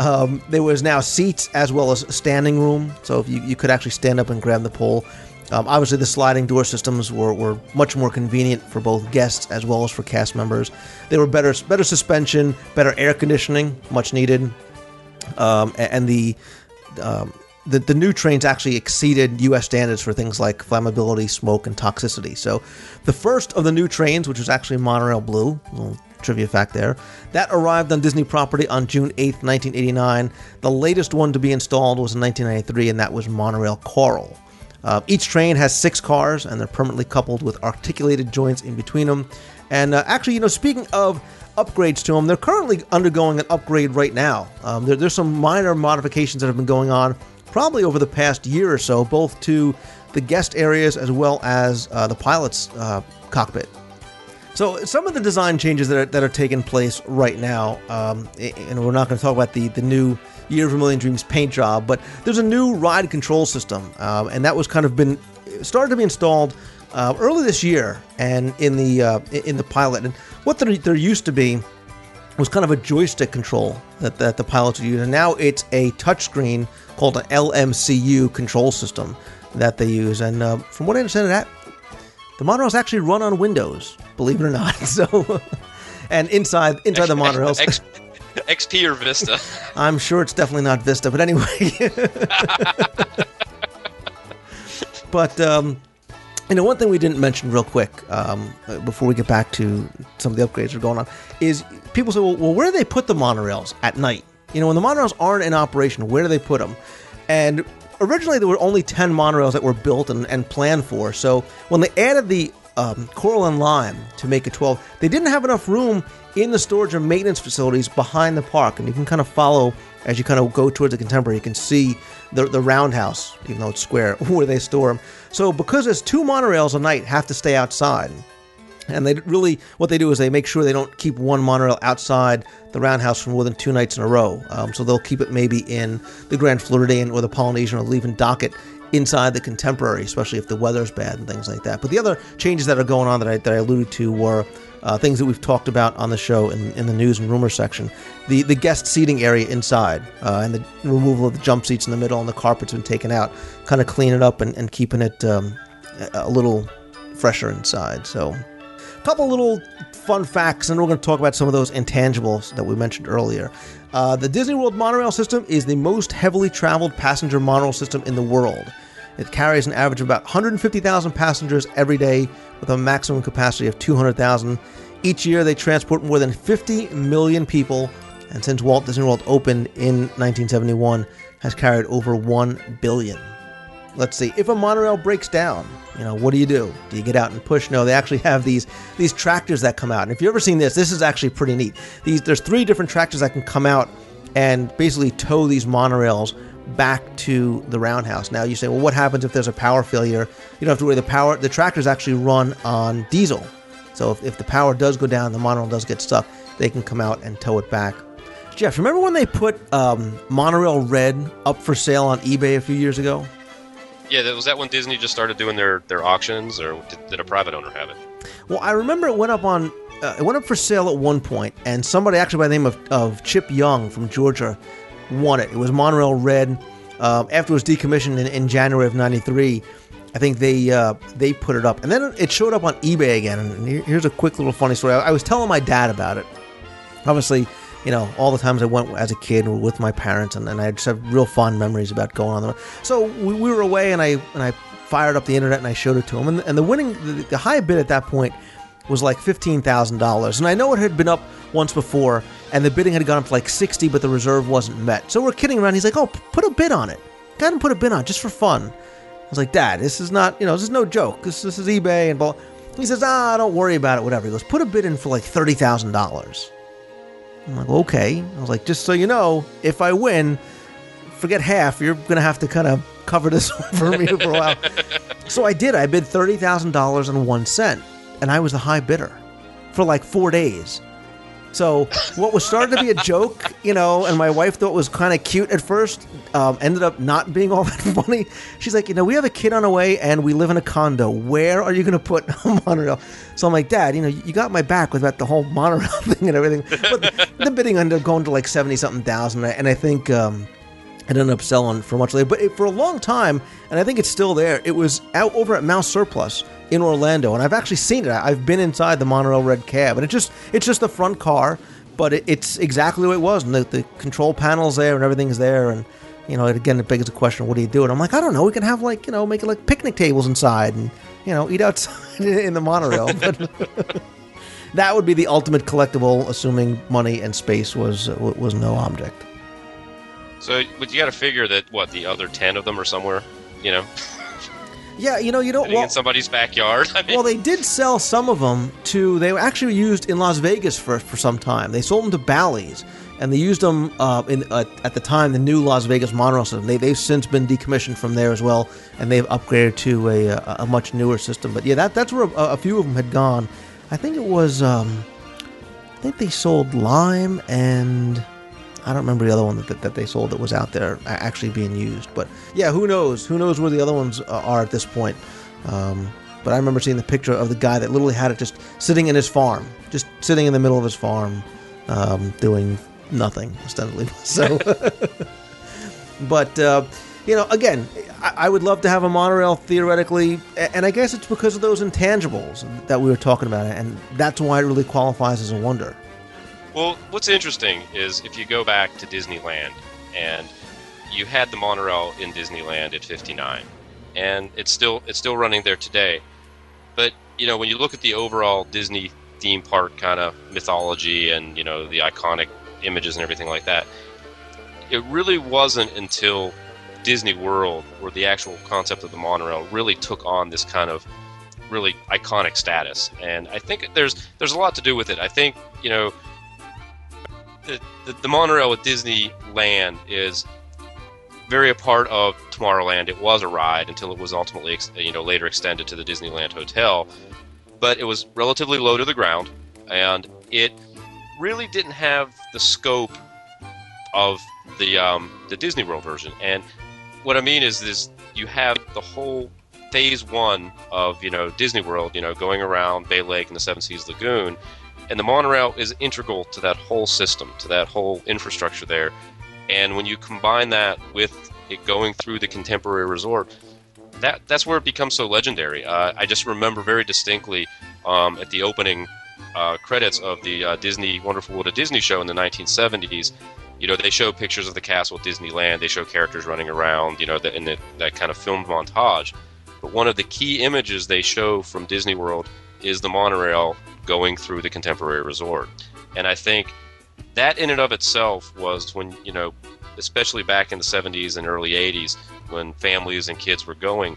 Um, there was now seats as well as standing room. So if you, you could actually stand up and grab the pole. Um, obviously, the sliding door systems were, were much more convenient for both guests as well as for cast members. They were better better suspension, better air conditioning, much needed, um, a- and the, um, the the new trains actually exceeded U.S. standards for things like flammability, smoke, and toxicity. So, the first of the new trains, which was actually Monorail Blue, little trivia fact there, that arrived on Disney property on June 8th, 1989. The latest one to be installed was in 1993, and that was Monorail Coral. Uh, each train has six cars, and they're permanently coupled with articulated joints in between them. And uh, actually, you know, speaking of upgrades to them, they're currently undergoing an upgrade right now. Um, there, there's some minor modifications that have been going on, probably over the past year or so, both to the guest areas as well as uh, the pilot's uh, cockpit. So some of the design changes that are, that are taking place right now, um, and we're not going to talk about the, the new Year of a Million Dreams paint job, but there's a new ride control system, um, and that was kind of been started to be installed uh, early this year, and in the uh, in the pilot. And what there, there used to be was kind of a joystick control that, that the pilots would use, and now it's a touchscreen called an LMCU control system that they use. And uh, from what I understand, of that the monorails actually run on Windows, believe it or not. So, and inside inside the monorails, X, XP or Vista. I'm sure it's definitely not Vista, but anyway. but um, you know, one thing we didn't mention real quick um, before we get back to some of the upgrades that are going on is people say, well, well, where do they put the monorails at night? You know, when the monorails aren't in operation, where do they put them? And originally there were only 10 monorails that were built and, and planned for. So when they added the um, Coral and Lime to make it 12, they didn't have enough room in the storage and maintenance facilities behind the park. And you can kind of follow as you kind of go towards the Contemporary. You can see the, the roundhouse, even though it's square, where they store them. So because there's two monorails a night have to stay outside. And they really, what they do is they make sure they don't keep one monorail outside the roundhouse for more than two nights in a row. Um, so they'll keep it maybe in the Grand Floridian or the Polynesian or even dock it inside the Contemporary, especially if the weather's bad and things like that. But the other changes that are going on that I, that I alluded to were uh, things that we've talked about on the show in, in the news and rumor section. The the guest seating area inside uh, and the removal of the jump seats in the middle and the carpet's been taken out, kind of cleaning it up and, and keeping it um, a little fresher inside. So, a couple little fun facts, and we're going to talk about some of those intangibles that we mentioned earlier. Uh, the Disney World monorail system is the most heavily traveled passenger monorail system in the world. It carries an average of about 150,000 passengers every day with a maximum capacity of 200,000. Each year, they transport more than 50 million people, and since Walt Disney World opened in 1971, has carried over 1 billion. Let's see. If a monorail breaks down, you know, what do you do? Do you get out and push? No, they actually have these these tractors that come out. And if you've ever seen this, this is actually pretty neat. These there's three different tractors that can come out and basically tow these monorails back to the roundhouse. Now you say, well, what happens if there's a power failure? You don't have to worry. The power, the tractors actually run on diesel. So if, if the power does go down, the monorail does get stuck, they can come out and tow it back. Jeff, remember when they put um, monorail red up for sale on eBay a few years ago? Yeah, that, was that when Disney just started doing their, their auctions, or did, did a private owner have it? Well, I remember it went up on uh, it went up for sale at one point, and somebody actually by the name of, of Chip Young from Georgia won it. It was monorail red. Um, after it was decommissioned in, in January of '93, I think they uh, they put it up, and then it showed up on eBay again. And here's a quick little funny story. I, I was telling my dad about it. Obviously, you know, all the times I went as a kid with my parents, and, and I just have real fond memories about going on there. So we, we were away, and I and I fired up the internet and I showed it to him, and, and the winning the, the high bid at that point was like fifteen thousand dollars, and I know it had been up once before, and the bidding had gone up to like sixty, but the reserve wasn't met. So we're kidding around. He's like, "Oh, put a bid on it. Go ahead and put a bid on it just for fun." I was like, "Dad, this is not, you know, this is no joke. This this is eBay and blah." He says, "Ah, don't worry about it. Whatever." He goes, "Put a bid in for like thirty thousand dollars." I'm like, "Okay." I was like, "Just so you know, if I win, forget half. You're gonna have to kind of cover this for me for a while." so I did. I bid thirty thousand dollars and one cent, and I was the high bidder for like four days. So what was started to be a joke, you know, and my wife thought was kind of cute at first, um, ended up not being all that funny. She's like, you know, we have a kid on the way and we live in a condo. Where are you going to put a monorail? So I'm like, Dad, you know, you got my back with that the whole monorail thing and everything. But the bidding ended up going to like seventy something thousand, and I think. Um, It ended up selling for much later, but it, for a long time, and I think it's still there. It was out over at Mouse Surplus in Orlando, and I've actually seen it. I've been inside the monorail red cab, and it just it's just the front car, but it, it's exactly what it was, and the, the control panels there, and everything's there, and you know, again, it begs the question, what do you do? And I'm like, I don't know. We can have like you know, make it like picnic tables inside, and you know, eat outside in the monorail. But that would be the ultimate collectible, assuming money and space was was no object. So, but you got to figure that what the other ten of them are somewhere, you know, Yeah, you know, you don't. Well, in somebody's backyard. I mean, well, they did sell some of them to. They were actually used in Las Vegas for for some time. They sold them to Bally's, and they used them uh, in uh, at the time the new Las Vegas monorail system. They they've since been decommissioned from there as well, and they've upgraded to a a, a much newer system. But yeah, that that's where a, a few of them had gone. I think it was. Um, I think they sold Lime and. I don't remember the other one that, that they sold that was out there actually being used. But yeah, who knows? Who knows where the other ones uh, are at this point? Um, but I remember seeing the picture of the guy that literally had it just sitting in his farm, just sitting in the middle of his farm, um, doing nothing ostensibly. So, but uh, you know, again, I, I would love to have a monorail theoretically, and I guess it's because of those intangibles that we were talking about, and that's why it really qualifies as a wonder. Well, what's interesting is if you go back to Disneyland and you had the monorail in Disneyland at 59 and it's still it's still running there today. But, you know, when you look at the overall Disney theme park kind of mythology and, you know, the iconic images and everything like that, it really wasn't until Disney World where the actual concept of the monorail really took on this kind of really iconic status. And I think there's there's a lot to do with it. I think, you know, the, the, monorail at Disneyland is very a part of Tomorrowland. It was a ride until it was ultimately, you know, later extended to the Disneyland Hotel. But it was relatively low to the ground, and it really didn't have the scope of the um, the Disney World version. And what I mean is, this you have the whole phase one of you know Disney World, you know, going around Bay Lake and the Seven Seas Lagoon, and the monorail is integral to that whole system, to that whole infrastructure there. And when you combine that with it going through the contemporary resort, that that's where it becomes so legendary. Uh, I just remember very distinctly um, at the opening uh, credits of the uh, Disney Wonderful World of Disney show in the 1970s. You know, they show pictures of the castle at Disneyland. They show characters running around. You know, the, in the, that kind of filmed montage. But one of the key images they show from Disney World is the monorail going through the contemporary resort. And I think that in and of itself was when, you know, especially back in the 70s and early 80s when families and kids were going,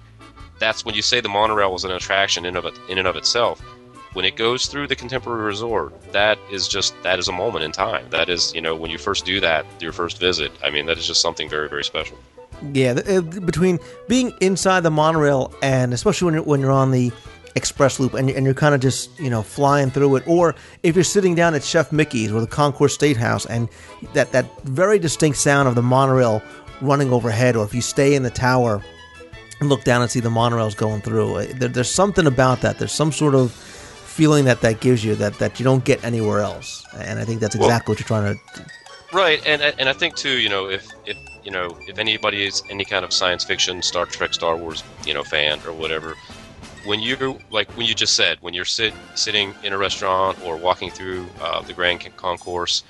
that's when you say the monorail was an attraction in of it, in and of itself. When it goes through the contemporary resort, that is just that is a moment in time. That is, you know, when you first do that, your first visit. I mean, that is just something very, very special. Yeah, uh, between being inside the monorail and especially when you're, when you're on the express loop and, and you're kind of just you know flying through it, or if you're sitting down at Chef Mickey's or the Concourse Steakhouse and that that very distinct sound of the monorail running overhead, or if you stay in the tower and look down and see the monorails going through, uh, there, there's something about that. There's some sort of feeling that that gives you that that you don't get anywhere else, and I think that's Well- exactly what you're trying to. Right, and and I think too, you know, if if you know if anybody is any kind of science fiction, Star Trek, Star Wars, you know, fan or whatever, when you like when you just said when you're sit sitting in a restaurant or walking through uh, the grand concourse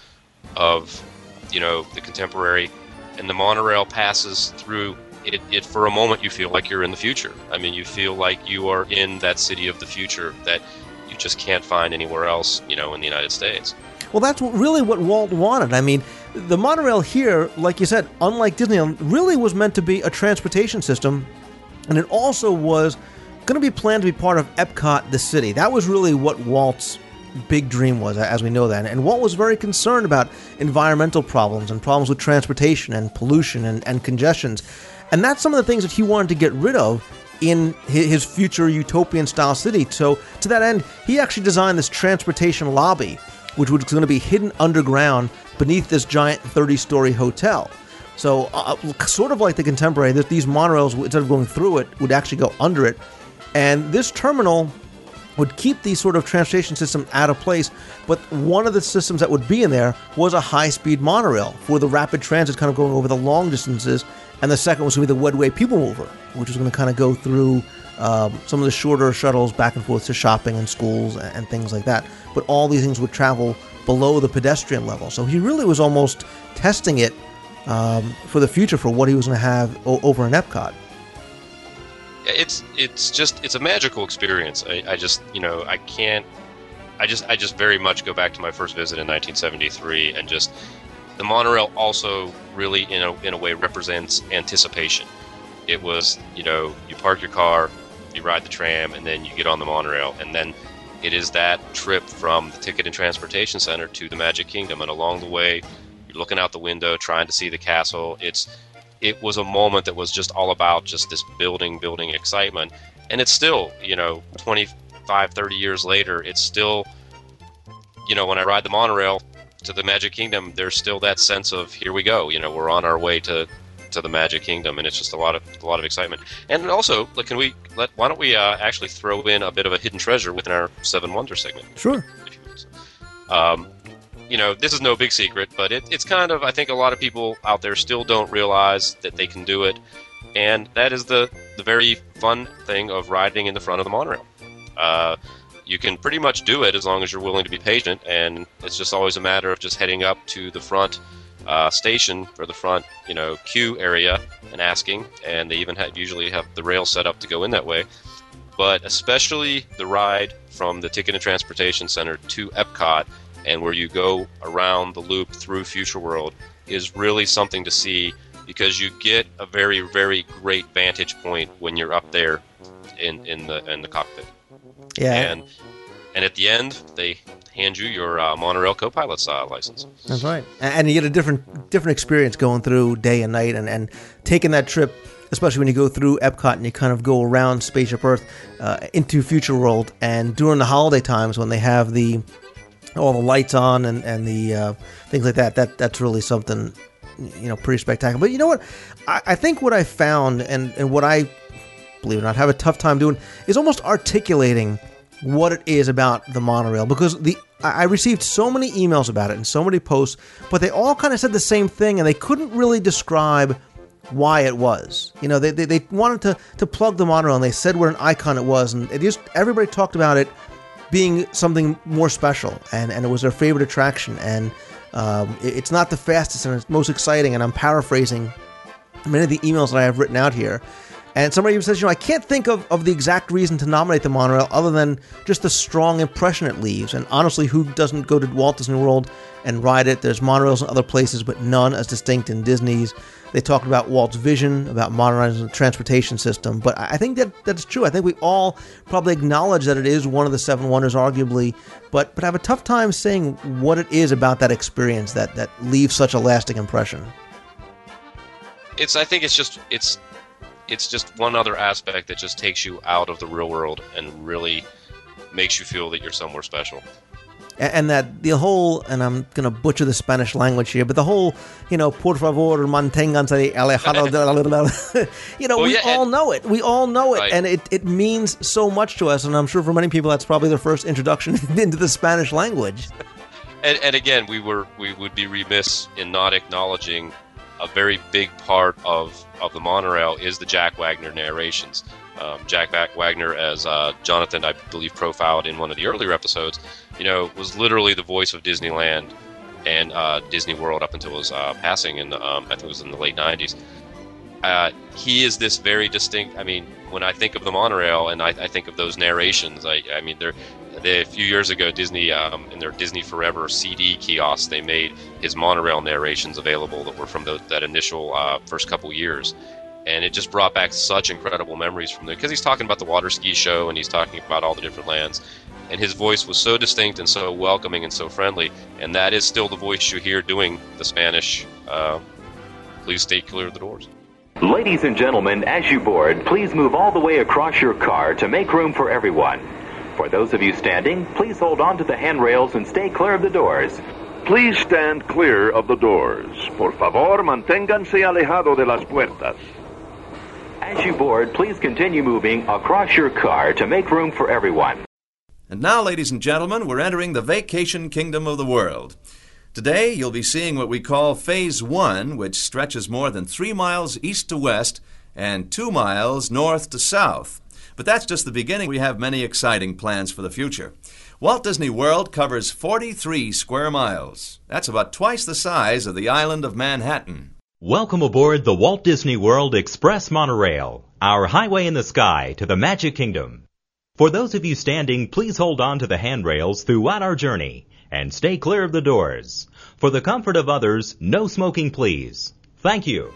of you know the contemporary, and the monorail passes through. It, it for a moment you feel like you're in the future. I mean, you feel like you are in that city of the future that you just can't find anywhere else, you know, in the United States. Well, that's really what Walt wanted. I mean, the monorail here, like you said, unlike Disneyland, really was meant to be a transportation system, and it also was going to be planned to be part of Epcot, the city. That was really what Walt's big dream was, as we know that. And Walt was very concerned about environmental problems and problems with transportation and pollution and, and congestions. And that's some of the things that he wanted to get rid of in his future utopian style city. So, to that end, he actually designed this transportation lobby, which was going to be hidden underground beneath this giant 30 story hotel. So, uh, sort of like the contemporary, that these monorails, instead of going through it, would actually go under it. And this terminal would keep the sort of transportation system out of place, but one of the systems that would be in there was a high speed monorail for the rapid transit kind of going over the long distances, and the second was going to be the Wedway People Mover, which was going to kind of go through um, some of the shorter shuttles back and forth to shopping and schools and, and things like that. But all these things would travel below the pedestrian level. So he really was almost testing it um, for the future for what he was going to have o- over in Epcot. It's it's just it's a magical experience. I, I just you know I can't. I just I just very much go back to my first visit in 1973 and just the monorail also really in a in a way represents anticipation. It was you know you park your car, you ride the tram, and then you get on the monorail, and then it is that trip from the Ticket and Transportation Center to the Magic Kingdom, and along the way you're looking out the window trying to see the castle. It's it was a moment that was just all about just this building building excitement. And it's still you know 25 30 years later it's still you know when i ride the monorail to the magic kingdom there's still that sense of here we go you know we're on our way to to the magic kingdom and it's just a lot of a lot of excitement. And also like, can we let why don't we uh, actually throw in a bit of a hidden treasure within our seven wonders segment? Sure. um, you know, this is no big secret, but it, it's kind of, I think a lot of people out there still don't realize that they can do it. And that is the, the very fun thing of riding in the front of the monorail. Uh, you can pretty much do it as long as you're willing to be patient, and it's just always a matter of just heading up to the front uh, station or the front, you know, queue area and asking. And they even have, usually have the rail set up to go in that way. But especially the ride from the Ticket and Transportation Center to Epcot and where you go around the loop through Future World is really something to see because you get a very very great vantage point when you're up there in in the in the cockpit. Yeah. And and at the end they hand you your uh, monorail co-pilot's uh, license. That's right, and, and you get a different different experience going through day and night, and, and taking that trip, especially when you go through Epcot and you kind of go around Spaceship Earth uh, into Future World, and during the holiday times when they have the all the lights on and and the uh, things like that, that that's really something you know pretty spectacular. But you know what, I, I think what I found and and what I believe it or not have a tough time doing is almost articulating what it is about the monorail because the I received so many emails about it and so many posts, but they all kind of said the same thing and they couldn't really describe why it was. You know, they, they, they wanted to, to plug the monorail and they said what an icon it was and it just everybody talked about it being something more special and, and it was their favorite attraction and um, it- it's not the fastest and it's most exciting and I'm paraphrasing many of the emails that I have written out here. And somebody even says, you know, I can't think of, of the exact reason to nominate the monorail other than just the strong impression it leaves. And honestly, who doesn't go to Walt Disney World and ride it? There's monorails in other places, but none as distinct in Disney's. They talked about Walt's vision, about modernizing the transportation system. But I think that that's true. I think we all probably acknowledge that it is one of the seven wonders, arguably, but but have a tough time saying what it is about that experience that, that leaves such a lasting impression. It's I think it's just it's it's just one other aspect that just takes you out of the real world and really makes you feel that you're somewhere special. And that the whole and I'm gonna butcher the Spanish language here, but the whole you know por favor manténganse alejado de you know Well, we yeah, all and- know it, we all know it, Right. and it it means so much to us, and I'm sure for many people that's probably their first introduction into the Spanish language. And, and again, we were we would be remiss in not acknowledging a very big part of, of the monorail is the Jack Wagner narrations. Um, Jack Back Wagner, as uh, Jonathan, I believe, profiled in one of the earlier episodes, you know, was literally the voice of Disneyland and uh, Disney World up until his uh, passing in the, um, I think it was in the late '90s. Uh, he is this very distinct. I mean, when I think of the monorail and I, I think of those narrations, I, I mean, they're, they, a few years ago, Disney um, in their Disney Forever CD kiosks, they made his monorail narrations available that were from the, that initial uh, first couple years, and it just brought back such incredible memories from there because he's talking about the water ski show and he's talking about all the different lands, and his voice was so distinct and so welcoming and so friendly, and that is still the voice you hear doing the Spanish. Uh, Please stay clear of the doors. Ladies and gentlemen, as you board, please move all the way across your car to make room for everyone. For those of you standing, please hold on to the handrails and stay clear of the doors. Please stand clear of the doors. Por favor, manténganse alejado de las puertas. As you board, please continue moving across your car to make room for everyone. And now, ladies and gentlemen, we're entering the vacation kingdom of the world. Today, you'll be seeing what we call Phase 1, which stretches more than three miles east to west and two miles north to south. But that's just the beginning. We have many exciting plans for the future. Walt Disney World covers 43 square miles. That's about twice the size of the island of Manhattan. Welcome aboard the Walt Disney World Express Monorail, our highway in the sky to the Magic Kingdom. For those of you standing, please hold on to the handrails throughout our journey and stay clear of the doors. For the comfort of others, no smoking please. Thank you.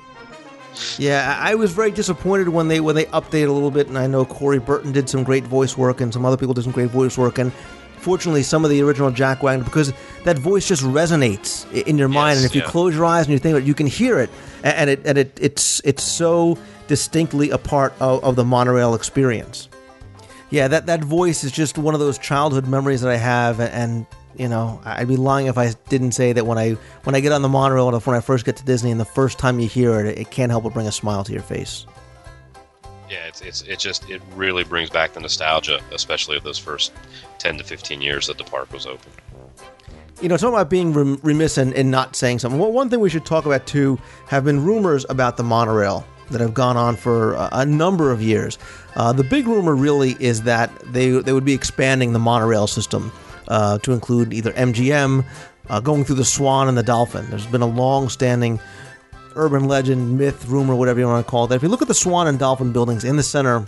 Yeah, I was very disappointed when they when they updated a little bit, and I know Corey Burton did some great voice work, and some other people did some great voice work, and fortunately, some of the original Jack Wagner because that voice just resonates in your mind, and if you close your eyes and you think about it, you can hear it, and it and it it's it's so distinctly a part of, of the monorail experience. Yeah, that that voice is just one of those childhood memories that I have, and, and you know, I'd be lying if I didn't say that when I when I get on the monorail and when I first get to Disney, and the first time you hear it, it can't help but bring a smile to your face. Yeah, it's, it's it just it really brings back the nostalgia, especially of those first ten to fifteen years that the park was open. You know, talking about being rem- remiss and, and not saying something. Well, one thing we should talk about too have been rumors about the monorail that have gone on for a, a number of years. Uh, the big rumor really is that they they would be expanding the monorail system uh, to include either MGM, uh, going through the Swan and the Dolphin. There's been a long-standing urban legend, myth, rumor, whatever you want to call it. That if you look at the Swan and Dolphin buildings, in the center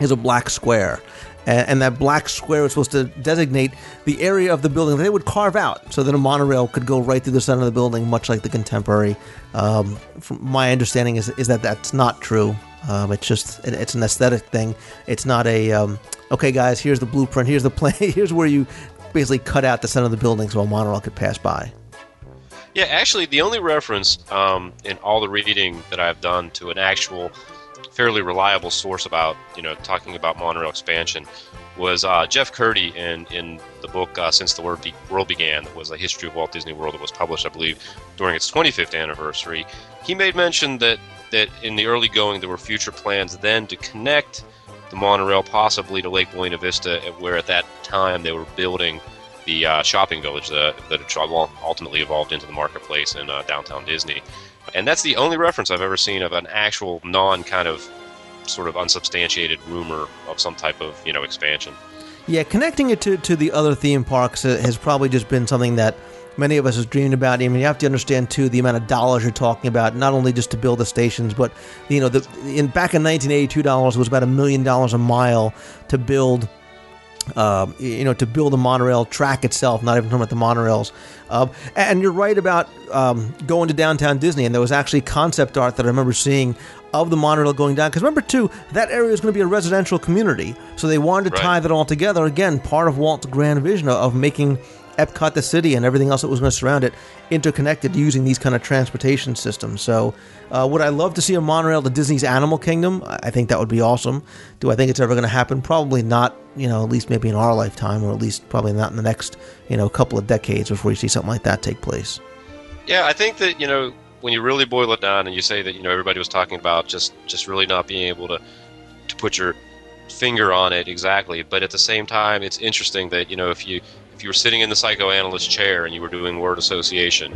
is a black square. And, and that black square was supposed to designate the area of the building that they would carve out so that a monorail could go right through the center of the building, much like the contemporary. Um, from my understanding is, is that that's not true. Um, it's just it- it's an aesthetic thing. It's not a um, okay, guys. Here's the blueprint. Here's the plan. Here's where you basically cut out the center of the building so a monorail could pass by. Yeah, actually, the only reference um, in all the reading that I've done to an actual, fairly reliable source about you know talking about monorail expansion was uh, Jeff Kurtti in in the book uh, Since the World, Be- World Began, that was a history of Walt Disney World that was published, I believe, during its 25th anniversary. He made mention that that in the early going there were future plans then to connect the monorail possibly to Lake Buena Vista, where at that time they were building the uh, shopping village that, that ultimately evolved into the marketplace in uh, downtown Disney. And that's the only reference I've ever seen of an actual non kind of sort of unsubstantiated rumor of some type of you know expansion. Yeah, connecting it to, to the other theme parks uh, has probably just been something that many of us have dreamed about. I mean, you have to understand too the amount of dollars you're talking about, not only just to build the stations, but you know, the in back in 1982 dollars was about a million dollars a mile to build. Um, you know, to build the monorail track itself, not even talking about the monorails. Uh, and you're right about um, going to downtown Disney, and there was actually concept art that I remember seeing of the monorail going down. Because remember, too, that area is going to be a residential community, so they wanted to Right. tie that all together. Again, part of Walt's grand vision of, of making Epcot the city and everything else that was going to surround it interconnected using these kind of transportation systems. So, uh, would I love to see a monorail to Disney's Animal Kingdom? I think that would be awesome. Do I think it's ever going to happen? Probably not. You know, at least maybe in our lifetime, or at least probably not in the next you know couple of decades before you see something like that take place. Yeah, I think that you know when you really boil it down and you say that you know everybody was talking about just just really not being able to to put your finger on it exactly, but at the same time, it's interesting that you know if you if you were sitting in the psychoanalyst chair and you were doing word association,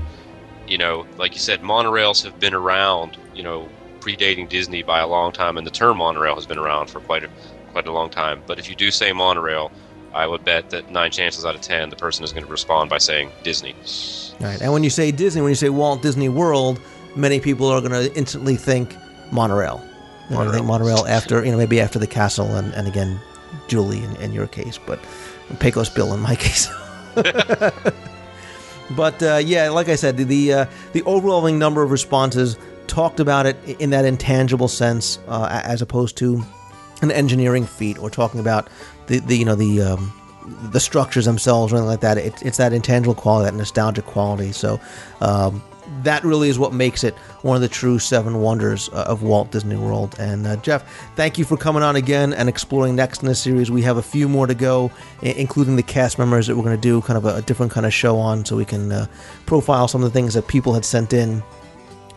you know, like you said, monorails have been around, you know, predating Disney by a long time, and the term monorail has been around for quite a quite a long time. But if you do say monorail, I would bet that nine chances out of ten the person is going to respond by saying Disney. Right. And when you say Disney, when you say Walt Disney World, many people are going to instantly think monorail. You know, they think monorail after, you know, maybe after the castle and, and again, Julie in, in your case, but Pecos Bill in my case. but uh, yeah, like I said, the the, uh, the overwhelming number of responses talked about it in that intangible sense, uh, as opposed to an engineering feat or talking about the, the you know the um, the structures themselves or anything like that. It, it's that intangible quality, that nostalgic quality. So um, that really is what makes it one of the true seven wonders uh, of Walt Disney World. And uh, Jeff, thank you for coming on again and exploring next in the series. We have a few more to go, including the cast members that we're going to do kind of a, a different kind of show on, so we can uh, profile some of the things that people had sent in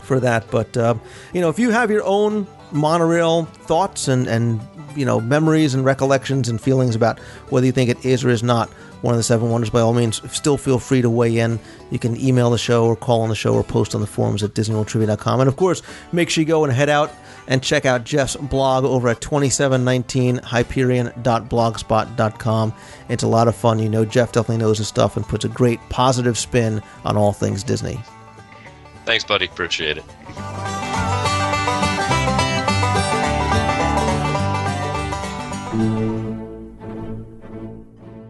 for that. But uh, you know, if you have your own monorail thoughts and and you know memories and recollections and feelings about whether you think it is or is not one of the seven wonders, by all means, still feel free to weigh in. You can email the show or call on the show or post on the forums at DisneyWorldTrivia.com. And of course, make sure you go and head out and check out Jeff's blog over at 2719hyperion.blogspot.com. It's a lot of fun. You know, Jeff definitely knows his stuff and puts a great positive spin on all things Disney. Thanks, buddy. Appreciate it.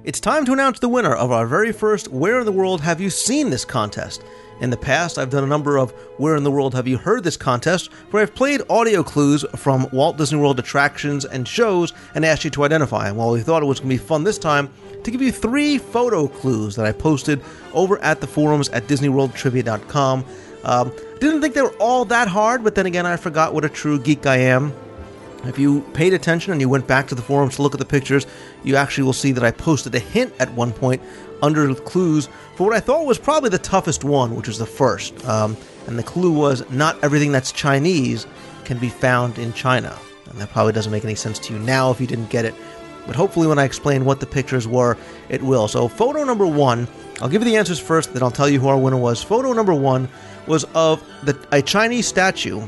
It's time to announce the winner of our very first Where in the World Have You Seen This contest. In the past, I've done a number of Where in the World Have You Heard This contest where I've played audio clues from Walt Disney World attractions and shows and asked you to identify. them. while we thought it was going to be fun this time, to give you three photo clues that I posted over at the forums at DisneyWorldTrivia.com. Um, didn't think they were all that hard, but then again, I forgot what a true geek I am. If you paid attention and you went back to the forums to look at the pictures, you actually will see that I posted a hint at one point under clues for what I thought was probably the toughest one, which was the first. Um, and the clue was not everything that's Chinese can be found in China. And that probably doesn't make any sense to you now if you didn't get it. But hopefully, when I explain what the pictures were, it will. So, photo number one, I'll give you the answers first, then I'll tell you who our winner was. Photo number one was of the, a Chinese statue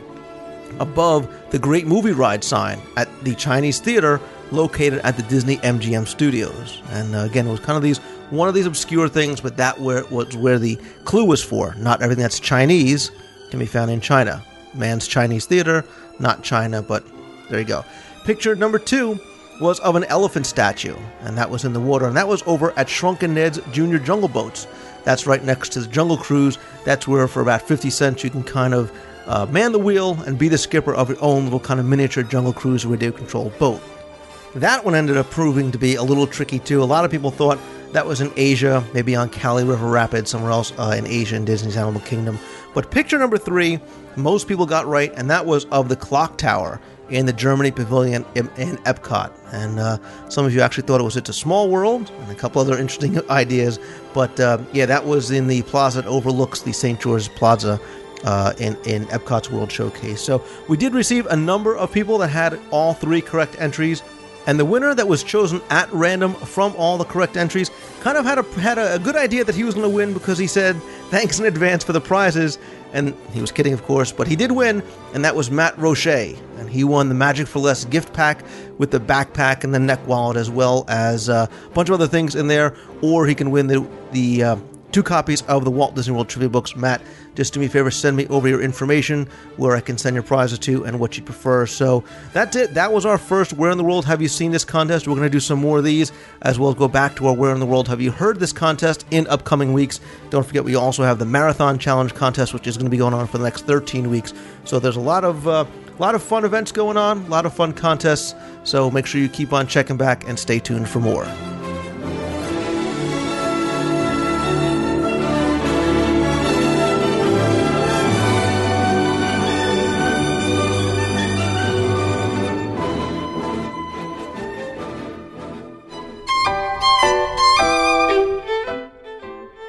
above the Great Movie Ride sign at the Chinese Theater located at the Disney MGM Studios. And uh, again, it was kind of these one of these obscure things, but that where was where the clue was for. Not everything that's Chinese can be found in China. Mann's Chinese Theater, not China, but there you go. Picture number two was of an elephant statue, and that was in the water, and that was over at Shrunken Ned's Junior Jungle Boats. That's right next to the Jungle Cruise. That's where, for about 50 cents, you can kind of uh, man the wheel and be the skipper of your own little kind of miniature Jungle Cruise radio controlled boat. That one ended up proving to be a little tricky too. A lot of people thought that was in Asia, maybe on Kali River Rapids, somewhere else uh, in Asia in Disney's Animal Kingdom. But picture number three, most people got right, and that was of the clock tower in the Germany Pavilion in, in Epcot. And uh, some of you actually thought it was It's a Small World, and a couple other interesting ideas. But uh, yeah, that was in the plaza that overlooks the St. George's Plaza uh, in, in Epcot's World Showcase. So we did receive a number of people that had all three correct entries. And the winner that was chosen at random from all the correct entries kind of had a had a, a good idea that he was going to win because he said thanks in advance for the prizes, and he was kidding, of course, but he did win, and that was Matt Roche, and he won the Magic for Less gift pack with the backpack and the neck wallet as well as uh, a bunch of other things in there, or he can win the the uh, two copies of the Walt Disney World trivia books. Matt, just do me a favor, send me over your information where I can send your prizes to and what you prefer. So that's it. That was our first Where in the World Have You Seen This contest. We're going to do some more of these as well as go back to our Where in the World Have You Heard This contest in upcoming weeks. Don't forget, we also have the Marathon Challenge contest, which is going to be going on for the next 13 weeks. So there's a lot of. Uh, a lot of fun events going on, a lot of fun contests, so make sure you keep on checking back and stay tuned for more.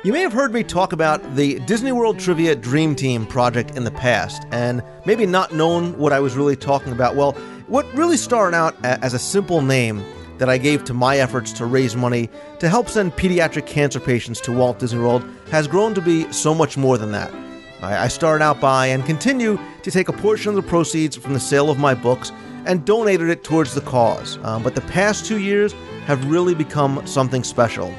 You may have heard me talk about the Disney World Trivia Dream Team project in the past, and maybe not known what I was really talking about. Well, what really started out as a simple name that I gave to my efforts to raise money to help send pediatric cancer patients to Walt Disney World has grown to be so much more than that. I started out by and continue to take a portion of the proceeds from the sale of my books and donated it towards the cause. Um, but the past two years have really become something special.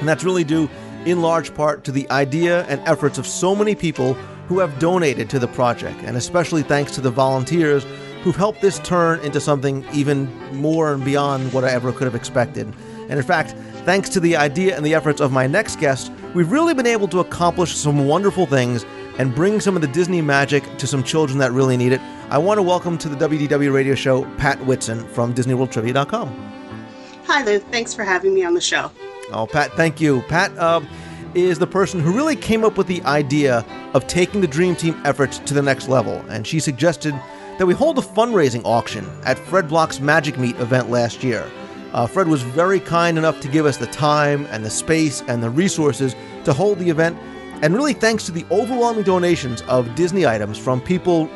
And that's really due in large part to the idea and efforts of so many people who have donated to the project, and especially thanks to the volunteers who've helped this turn into something even more and beyond what I ever could have expected. And in fact, thanks to the idea and the efforts of my next guest, we've really been able to accomplish some wonderful things and bring some of the Disney magic to some children that really need it. I want to welcome to the WDW radio show Pat Whitson from DisneyWorldTrivia.com. Hi, Lou. Thanks for having me on the show. Oh, Pat, thank you. Pat uh, is the person who really came up with the idea of taking the Dream Team efforts to the next level, and she suggested that we hold a fundraising auction at Fred Block's Magic Meet event last year. Uh, Fred was very kind enough to give us the time and the space and the resources to hold the event, and really thanks to the overwhelming donations of Disney items from people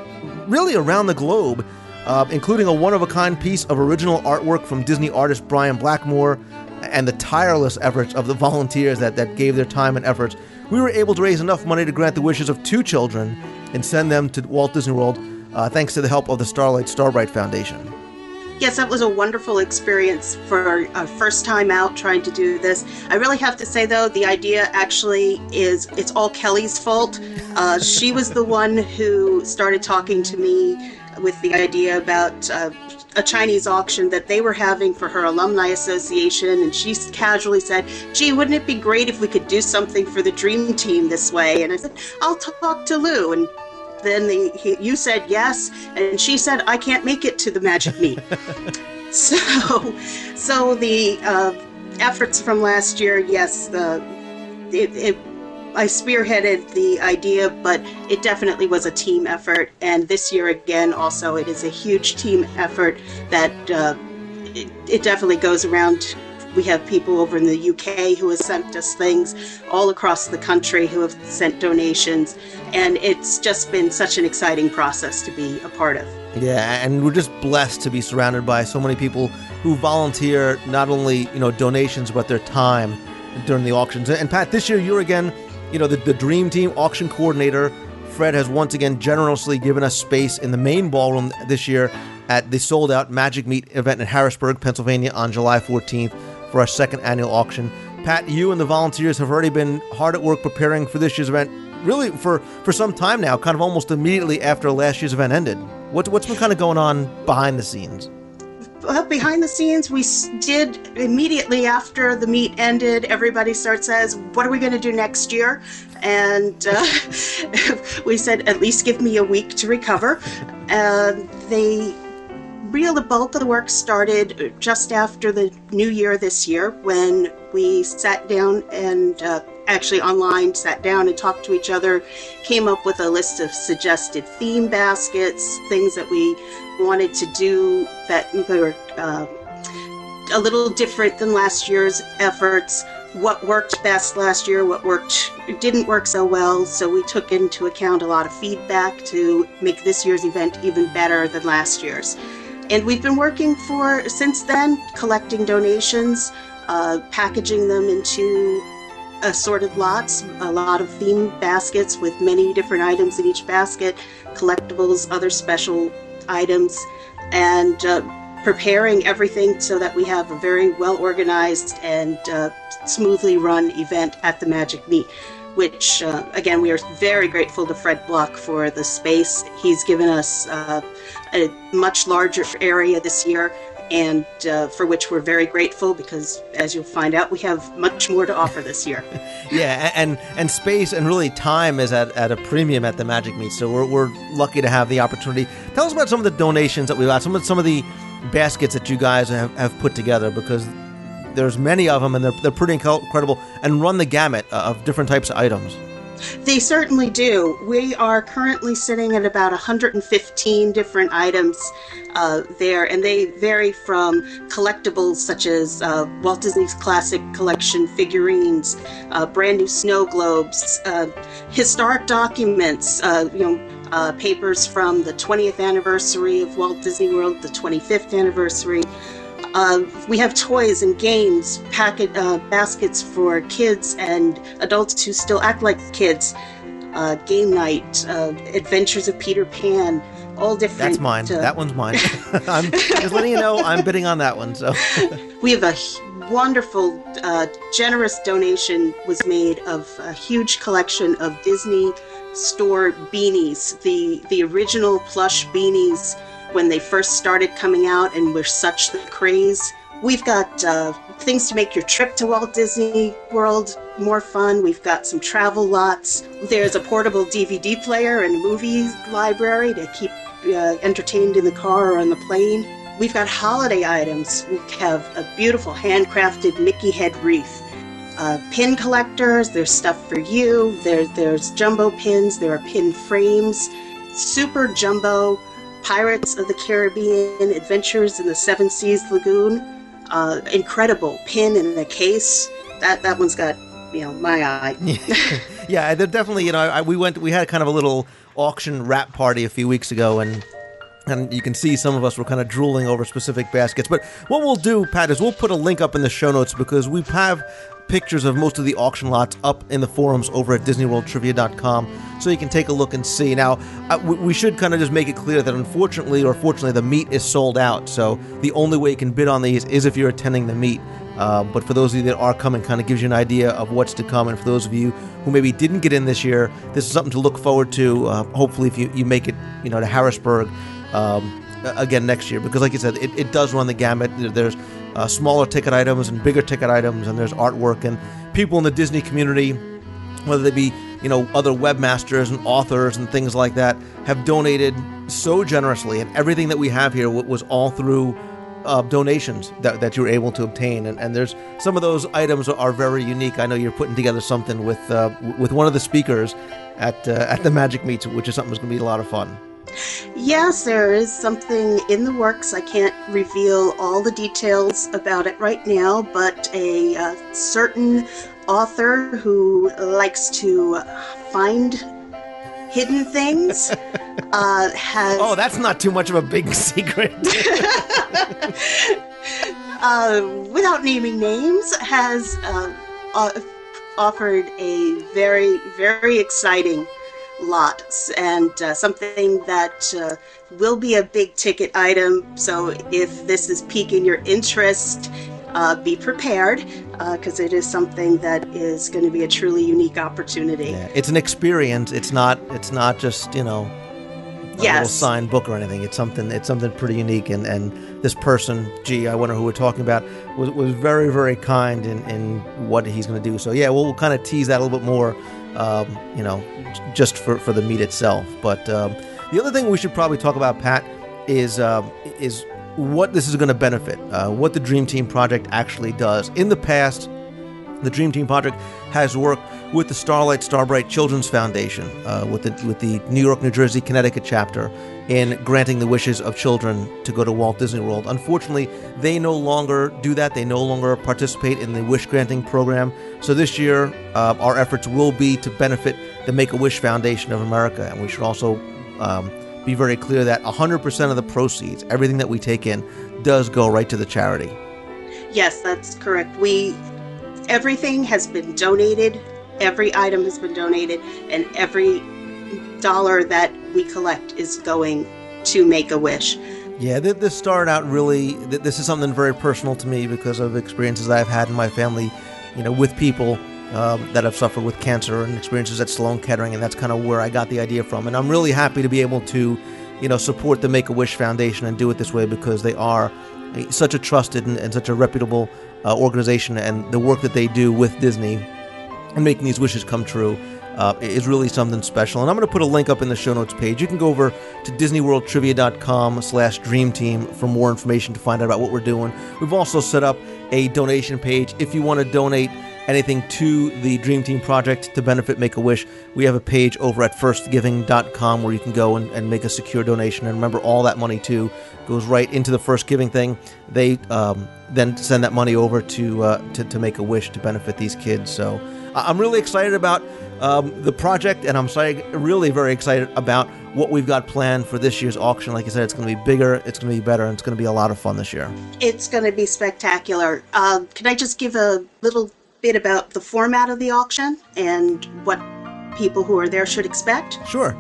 really around the globe, uh, including a one of a kind piece of original artwork from Disney artist Brian Blackmore and the tireless efforts of the volunteers that, that gave their time and efforts, we were able to raise enough money to grant the wishes of two children and send them to Walt Disney World uh, thanks to the help of the Starlight Starbright Foundation. Yes, that was a wonderful experience for a first time out trying to do this. I really have to say though, the idea actually is it's all Kelly's fault. Uh, she was the one who started talking to me with the idea about uh, a Chinese auction that they were having for her alumni association, and she casually said, "Gee, wouldn't it be great if we could do something for the Dream Team this way?" And I said, "I'll talk to Lou." And then the, he, you said yes, and she said, "I can't make it to the Magic Meet." so, so the uh, efforts from last year, yes, the it, it I spearheaded the idea, but it definitely was a team effort. And this year again, also, it is a huge team effort that uh, it, it definitely goes around. We have people over in the UK who have sent us things, all across the country who have sent donations, and it's just been such an exciting process to be a part of. Yeah, and we're just blessed to be surrounded by so many people who volunteer not only you know donations but their time during the auctions. And Pat, this year you're again you know, the, the Dream Team auction coordinator, Fred, has once again generously given us space in the main ballroom this year at the sold out Magic Meet event in Harrisburg, Pennsylvania on July 14th for our second annual auction. Pat, you and the volunteers have already been hard at work preparing for this year's event, really for, for some time now, kind of almost immediately after last year's event ended. What, what's been kind of going on behind the scenes? Well, behind the scenes, we did immediately after the meet ended. Everybody starts says, "What are we going to do next year?" And uh, we said, "At least give me a week to recover." And they real the bulk of the work started just after the new year this year when we sat down and uh, actually online sat down and talked to each other came up with a list of suggested theme baskets things that we wanted to do that were uh, a little different than last year's efforts. What worked best last year, what worked didn't work so well. So we took into account a lot of feedback to make this year's event even better than last year's. And we've been working for since then, collecting donations, uh, packaging them into assorted lots, a lot of theme baskets with many different items in each basket, collectibles, other special items, and uh, preparing everything so that we have a very well organized and uh, smoothly run event at the Magic Meet. Which, uh, again, we are very grateful to Fred Block for the space. He's given us uh, a much larger area this year and uh, for which we're very grateful because, as you'll find out, we have much more to offer this year. yeah, and and space and really time is at, at a premium at the Magic Meet, so we're, we're lucky to have the opportunity. Tell us about some of the donations that we've got, some of some of the baskets that you guys have, have put together because there's many of them and they're, they're pretty incredible and run the gamut of different types of items. They certainly do. We are currently sitting at about 115 different items uh, there, and they vary from collectibles such as uh, Walt Disney's Classic Collection figurines, uh, brand new snow globes, uh, historic documents, uh, you know. Uh, papers from the 20th anniversary of Walt Disney World, the 25th anniversary, uh, we have toys and games, packet uh, baskets for kids and adults who still act like kids. Uh, game night, uh, Adventures of Peter Pan, all different. That's mine. uh, that one's mine. I'm just letting you know I'm bidding on that one. So we have a wonderful, uh, generous donation was made of a huge collection of Disney store beanies, the the original plush beanies when they first started coming out and were such the craze. We've got uh, things to make your trip to Walt Disney World more fun. We've got some travel lots. There's a portable DVD player and movie library to keep uh, entertained in the car or on the plane. We've got holiday items. We have a beautiful handcrafted Mickey head wreath. Uh, pin collectors, there's stuff for you. There, there's jumbo pins, there are pin frames, super jumbo Pirates of the Caribbean Adventures in the Seven Seas Lagoon. Uh, incredible pin in a case. That that one's got you know my eye. yeah, they're definitely you know I, we went we had kind of a little auction wrap party a few weeks ago and and you can see some of us were kind of drooling over specific baskets. But what we'll do, Pat, is we'll put a link up in the show notes because we have pictures of most of the auction lots up in the forums over at DisneyWorldTrivia.com, so you can take a look and see. Now, uh, we should kind of just make it clear that unfortunately or fortunately, the meet is sold out. So the only way you can bid on these is if you're attending the meet. Uh, but for those of you that are coming, kind of gives you an idea of what's to come. And for those of you who maybe didn't get in this year, this is something to look forward to. Uh, hopefully, if you, you make it, you know, to Harrisburg um, again next year, because like you said, it, it does run the gamut. There's uh, smaller ticket items and bigger ticket items, and there's artwork and people in the Disney community, whether they be you know other webmasters and authors and things like that, have donated so generously, and everything that we have here was all through. Uh, donations that, that you're able to obtain, and, and there's some of those items are very unique. I know you're putting together something with uh, with one of the speakers at uh, at the Magic Meets, which is something that's going to be a lot of fun. Yes, there is something in the works. I can't reveal all the details about it right now, but a uh, certain author who likes to find hidden things uh, has. Oh, that's not too much of a big secret. uh, without naming names, has uh, offered a very, very exciting lots and uh, something that uh, will be a big ticket item. So if this is piquing your interest, uh, be prepared because uh, it is something that is going to be a truly unique opportunity. Yeah, it's an experience. It's not. It's not just you know. A yes. little signed book or anything. It's something. It's something pretty unique. And, and this person, gee, I wonder who we're talking about, was, was very very kind in, in what he's going to do. So yeah, we'll, we'll kind of tease that a little bit more um, you know, just for, for the meet itself. But um, the other thing we should probably talk about, Pat, is um, is what this is going to benefit, uh, what the Dream Team project actually does. In the past, the Dream Team project has worked with the Starlight Starbright Children's Foundation, uh, with the with the New York, New Jersey, Connecticut chapter, in granting the wishes of children to go to Walt Disney World. Unfortunately, they no longer do that. They no longer participate in the wish granting program. So this year, uh, our efforts will be to benefit the Make a Wish Foundation of America, and we should also. Um, be very clear that 100% of the proceeds, everything that we take in, does go right to the charity. Yes, that's correct. We everything has been donated. Every item has been donated, and every dollar that we collect is going to Make a Wish. Yeah, this started out really. This is something very personal to me because of experiences I've had in my family, you know, with people um, that have suffered with cancer and experiences at Sloan Kettering, and that's kind of where I got the idea from. And I'm really happy to be able to, you know, support the Make a Wish Foundation and do it this way because they are such a trusted and, and such a reputable uh, organization, and the work that they do with Disney and making these wishes come true uh, is really something special. And I'm going to put a link up in the show notes page. You can go over to DisneyWorldTrivia.com slash for more information to find out about what we're doing. We've also set up a donation page if you want to donate anything to the Dream Team project to benefit Make a Wish. We have a page over at firstgiving.com where you can go and, and make a secure donation. And remember, all that money too goes right into the First Giving thing. They um, then send that money over to, uh, to to Make a Wish to benefit these kids. So I'm really excited about um, the project, and I'm sorry, really very excited about what we've got planned for this year's auction. Like I said, it's going to be bigger, it's going to be better, and it's going to be a lot of fun this year. It's going to be spectacular. Uh, can I just give a little bit about the format of the auction and what people who are there should expect? Sure.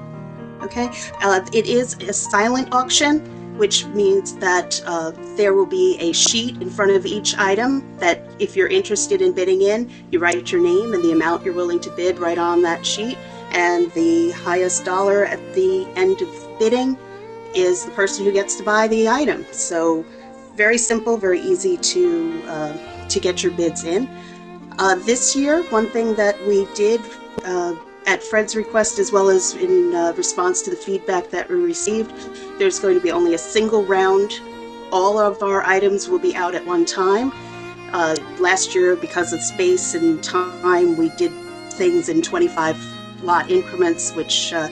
Okay. Uh, it is a silent auction which means that uh, there will be a sheet in front of each item that if you're interested in bidding in, you write your name and the amount you're willing to bid right on that sheet. And the highest dollar at the end of bidding is the person who gets to buy the item. So very simple, very easy to uh, to get your bids in. Uh, this year, one thing that we did uh, at Fred's request, as well as in uh, response to the feedback that we received, there's going to be only a single round. All of our items will be out at one time. Uh, last year, because of space and time, we did things in 25 lot increments, which uh,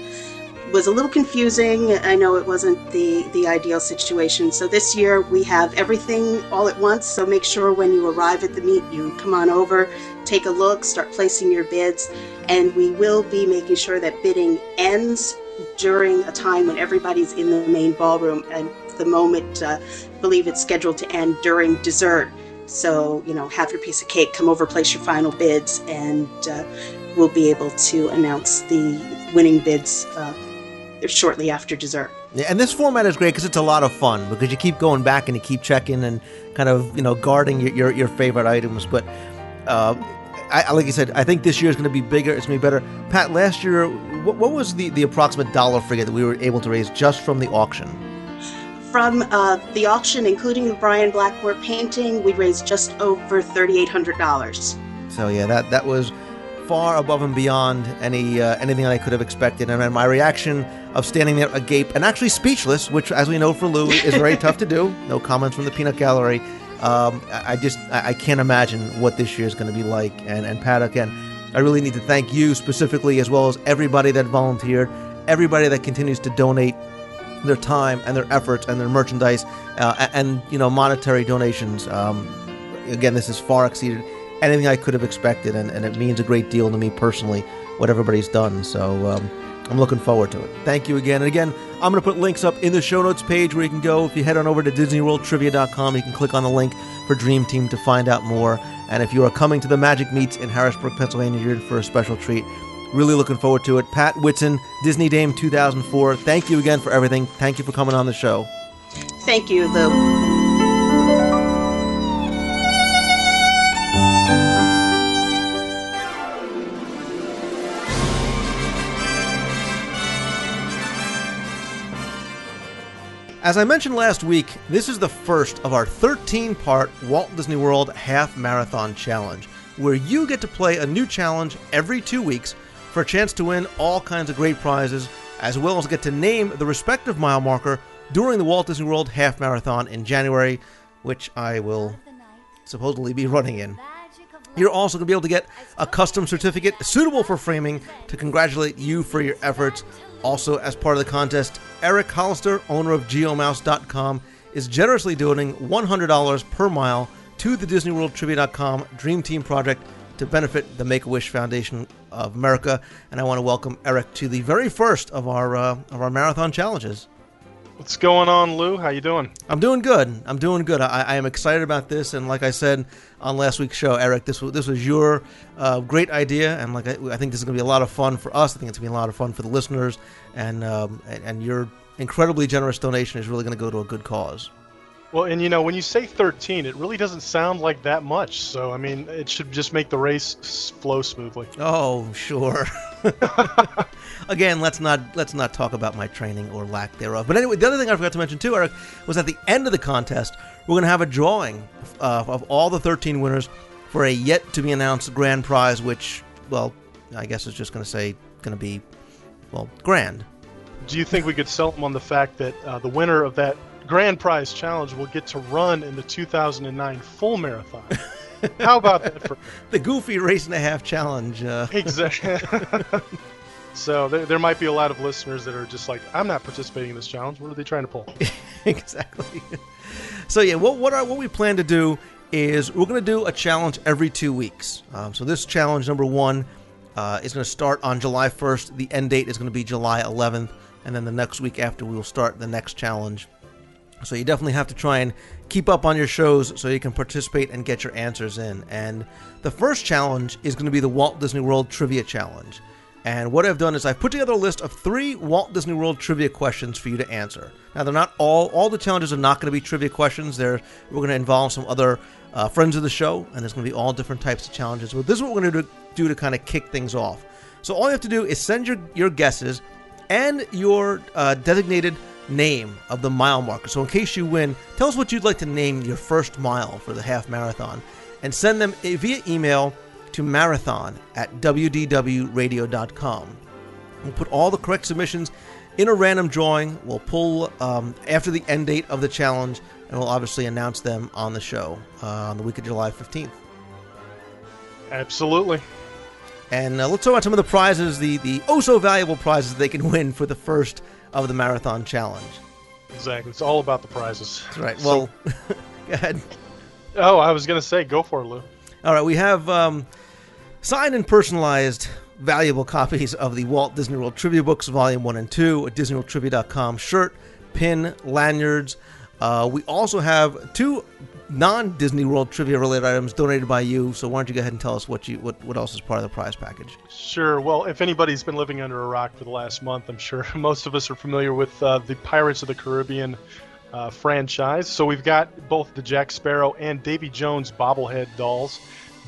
was a little confusing. I know it wasn't the, the ideal situation. So this year we have everything all at once. So make sure when you arrive at the meet, you come on over, take a look, start placing your bids, and we will be making sure that bidding ends during a time when everybody's in the main ballroom, and the moment, uh, I believe it's scheduled to end during dessert. So, you know, have your piece of cake, come over, place your final bids, and uh, we'll be able to announce the winning bids uh, shortly after dessert. Yeah, and this format is great because it's a lot of fun because you keep going back and you keep checking and kind of you know guarding your your, your favorite items. But uh, I, like you said, I think this year is going to be bigger. It's going to be better. Pat, last year, what, what was the the approximate dollar figure that we were able to raise just from the auction? From uh, the auction, including the Brian Blackmore painting, we raised just over thirty eight hundred dollars. So yeah, that that was far above and beyond any uh, anything I could have expected. And my reaction of standing there agape and actually speechless, which, as we know for Lou, is very tough to do. No comments from the peanut gallery. Um, I just I can't imagine what this year is going to be like. And and Pat, again, I really need to thank you specifically, as well as everybody that volunteered, everybody that continues to donate their time and their efforts and their merchandise uh, and you know monetary donations. Um, again, this has far exceeded anything I could have expected, and, and it means a great deal to me personally what everybody's done. So um, I'm looking forward to it. Thank you again. And again, I'm going to put links up in the show notes page where you can go. If you head on over to DisneyWorldTrivia.com, you can click on the link for Dream Team to find out more. And if you are coming to the Magic Meets in Harrisburg, Pennsylvania, you're in for a special treat. Really looking forward to it. Pat Whitson, Disney Dame 2004. Thank you again for everything. Thank you for coming on the show. Thank you, Lou. As I mentioned last week, this is the first of our 13 part Walt Disney World Half Marathon Challenge, where you get to play a new challenge every two weeks for a chance to win all kinds of great prizes, as well as get to name the respective mile marker during the Walt Disney World Half Marathon in January, which I will supposedly be running in. You're also going to be able to get a custom certificate suitable for framing to congratulate you for your efforts. Also, as part of the contest, Eric Hollister, owner of GeoMouse.com, is generously donating $100 per mile to the DisneyWorldTrivia.com Dream Team project to benefit the Make a Wish Foundation of America. And I want to welcome Eric to the very first of our uh, of our marathon challenges. What's going on, Lou? How you doing? I'm doing good. I'm doing good. I, I am excited about this, and like I said on last week's show, Eric, this was this was your uh, great idea, and like I, I, think this is going to be a lot of fun for us. I think it's going to be a lot of fun for the listeners, and um, and, and your incredibly generous donation is really going to go to a good cause. Well, and you know, when you say 13, it really doesn't sound like that much. So, I mean, it should just make the race flow smoothly. Oh, sure. Again, let's not let's not talk about my training or lack thereof. But anyway, the other thing I forgot to mention too, Eric, was at the end of the contest, we're going to have a drawing uh, of all the 13 winners for a yet to be announced grand prize, which, well, I guess is just going to say going to be, well, grand. Do you think we could sell them on the fact that uh, the winner of that grand prize challenge will get to run in the 2009 full marathon? How about that for the goofy race and a half challenge? Uh... Exactly. so there, there might be a lot of listeners that are just like, I'm not participating in this challenge. What are they trying to pull? exactly. So yeah, what what are what we plan to do is we're going to do a challenge every two weeks. Um, so this challenge number one uh, is going to start on July 1st. The end date is going to be July 11th, and then the next week after we will start the next challenge. So you definitely have to try and keep up on your shows so you can participate and get your answers in. And the first challenge is going to be the Walt Disney World Trivia Challenge. And what I've done is I've put together a list of three Walt Disney World trivia questions for you to answer. Now they're not all all the challenges are not going to be trivia questions. They're we're going to involve some other uh, friends of the show, and there's going to be all different types of challenges. But this is what we're going to do, to kind of kick things off. So all you have to do is send your your guesses and your uh, designated name of the mile marker. So in case you win, tell us what you'd like to name your first mile for the half marathon, and send them via email to marathon at wdwradio.com. We'll put all the correct submissions in a random drawing. We'll pull um, after the end date of the challenge, and we'll obviously announce them on the show uh, on the week of July 15th. Absolutely. And uh, let's talk about some of the prizes, the, the oh so valuable prizes they can win for the first of the marathon challenge. Exactly. It's all about the prizes. That's right. Well, so, go ahead. Oh, I was going to say, go for it, Lou. All right. We have um, signed and personalized valuable copies of the Walt Disney World Trivia Books, Volume 1 and 2, a DisneyWorldTrivia.com shirt, pin, lanyards. Uh, we also have two non Disney World trivia related items donated by you. So why don't you go ahead and tell us what you what, what else is part of the prize package? Sure. Well, if anybody's been living under a rock for the last month, I'm sure most of us are familiar with uh, the Pirates of the Caribbean uh, franchise. So we've got both the Jack Sparrow and Davy Jones bobblehead dolls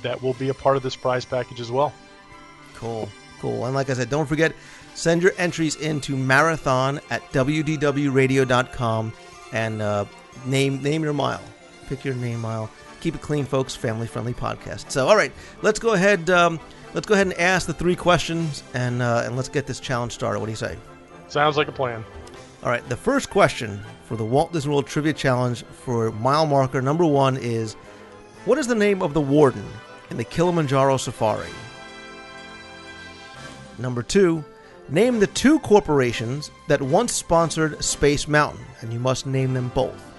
that will be a part of this prize package as well. Cool, cool. And like I said, don't forget, send your entries into marathon at wdwradio.com and uh, name name your mile. Pick your name mile. Keep it clean, folks. Family friendly podcast. So, all right, let's go ahead. Um, let's go ahead and ask the three questions, and uh, and let's get this challenge started. What do you say? Sounds like a plan. All right. The first question for the Walt Disney World Trivia Challenge for mile marker number one is, what is the name of the warden in the Kilimanjaro Safari? Number two, name the two corporations that once sponsored Space Mountain, and you must name them both.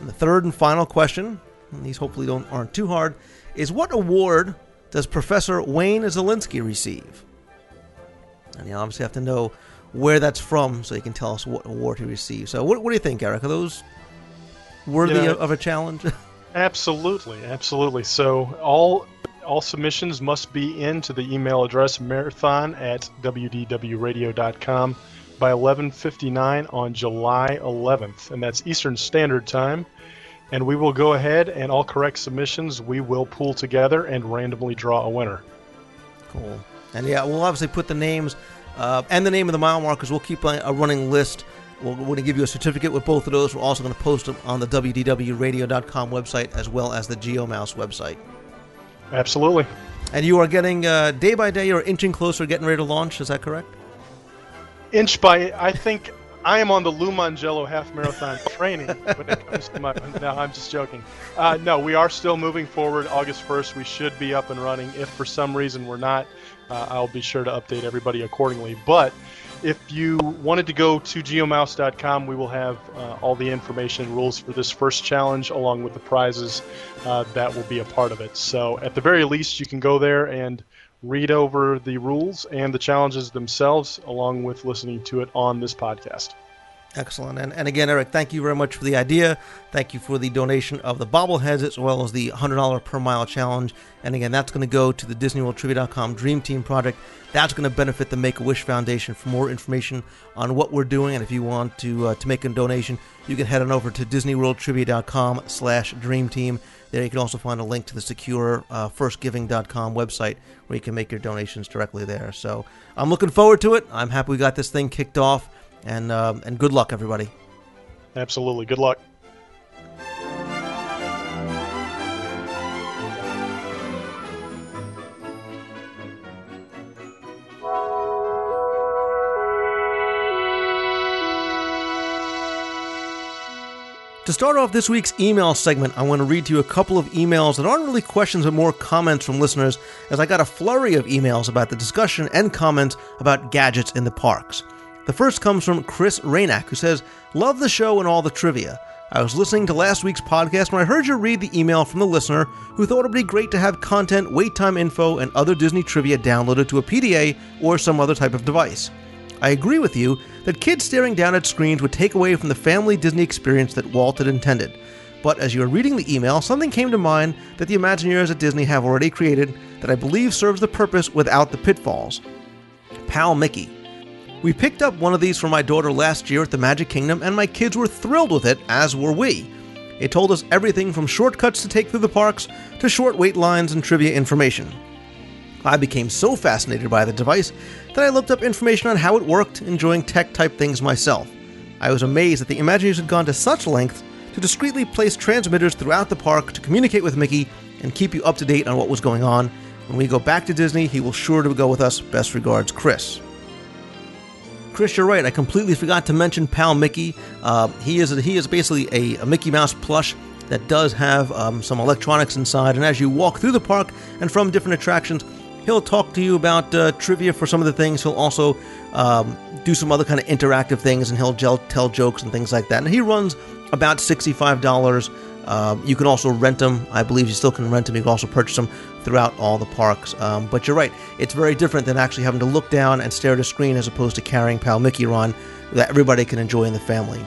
And the third and final question, and these hopefully don't aren't too hard, is what award does Professor Wayne Szalinski receive? And you obviously have to know where that's from so you can tell us what award he received. So what, what do you think, Eric? Are those worthy of a challenge? Absolutely, absolutely. So all all submissions must be in to the email address marathon at wdwradio.com by 11:59 on July 11th, and that's Eastern Standard Time. And we will go ahead and all correct submissions we will pool together and randomly draw a winner. Cool. And yeah, we'll obviously put the names uh, and the name of the mile markers. We'll keep a, a running list. We'll, we're going to give you a certificate with both of those. We're also going to post them on the WDWRadio.com website as well as the GeoMouse website. Absolutely. And you are getting uh, day by day, you're inching closer, getting ready to launch. Is that correct? Inch by, I think I am on the Lou Mongello half marathon training when it comes to my. No, I'm just joking. Uh, no, we are still moving forward. August 1st, we should be up and running. If for some reason we're not, uh, I'll be sure to update everybody accordingly. But if you wanted to go to geomouse.com, we will have uh, all the information and rules for this first challenge, along with the prizes uh, that will be a part of it. So, at the very least, you can go there and read over the rules and the challenges themselves, along with listening to it on this podcast. Excellent. And, and again, Eric, thank you very much for the idea. Thank you for the donation of the bobbleheads as well as the $100 per mile challenge. And again, that's going to go to the DisneyWorldTrivia.com Dream Team project. That's going to benefit the Make a Wish Foundation. For more information on what we're doing, and if you want to uh, to make a donation, you can head on over to DisneyWorldTrivia.com slash Dream Team. There you can also find a link to the secure uh, FirstGiving.com website where you can make your donations directly there. So I'm looking forward to it. I'm happy we got this thing kicked off. And, um, and good luck, everybody. Absolutely. Good luck. To start off this week's email segment, I want to read to you a couple of emails that aren't really questions but more comments from listeners, as I got a flurry of emails about the discussion and comments about gadgets in the parks. The first comes from Chris Raynack, who says, Love the show and all the trivia. I was listening to last week's podcast when I heard you read the email from the listener who thought it would be great to have content, wait time info, and other Disney trivia downloaded to a PDA or some other type of device. I agree with you that kids staring down at screens would take away from the family Disney experience that Walt had intended. But as you were reading the email, something came to mind that the Imagineers at Disney have already created that I believe serves the purpose without the pitfalls. Pal Mickey. We picked up one of these for my daughter last year at the Magic Kingdom, and my kids were thrilled with it, as were we. It told us everything from shortcuts to take through the parks to short wait lines and trivia information. I became so fascinated by the device that I looked up information on how it worked, enjoying tech type things myself. I was amazed that the Imagineers had gone to such lengths to discreetly place transmitters throughout the park to communicate with Mickey and keep you up to date on what was going on. When we go back to Disney, he will sure to go with us. Best regards, Chris. Chris, you're right. I completely forgot to mention Pal Mickey. Uh, he is he is basically a, a Mickey Mouse plush that does have um, some electronics inside. And as you walk through the park and from different attractions, he'll talk to you about uh, trivia for some of the things. He'll also um, do some other kind of interactive things, and he'll gel- tell jokes and things like that. And he runs about sixty-five dollars. Uh, you can also rent them. I believe you still can rent them. You can also purchase them throughout all the parks. Um, but you're right, it's very different than actually having to look down and stare at a screen as opposed to carrying Pal Mickey around that everybody can enjoy in the family.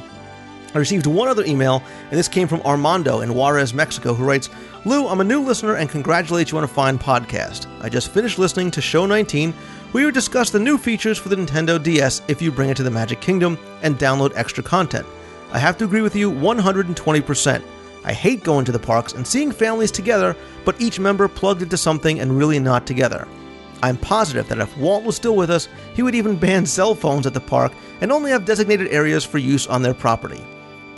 I received one other email, and this came from Armando in Juarez, Mexico, who writes Lou, I'm a new listener and congratulate you on a fine podcast. I just finished listening to Show 19, where you discuss the new features for the Nintendo DS if you bring it to the Magic Kingdom and download extra content. I have to agree with you 120%. I hate going to the parks and seeing families together, but each member plugged into something and really not together. I'm positive that if Walt was still with us, he would even ban cell phones at the park and only have designated areas for use on their property.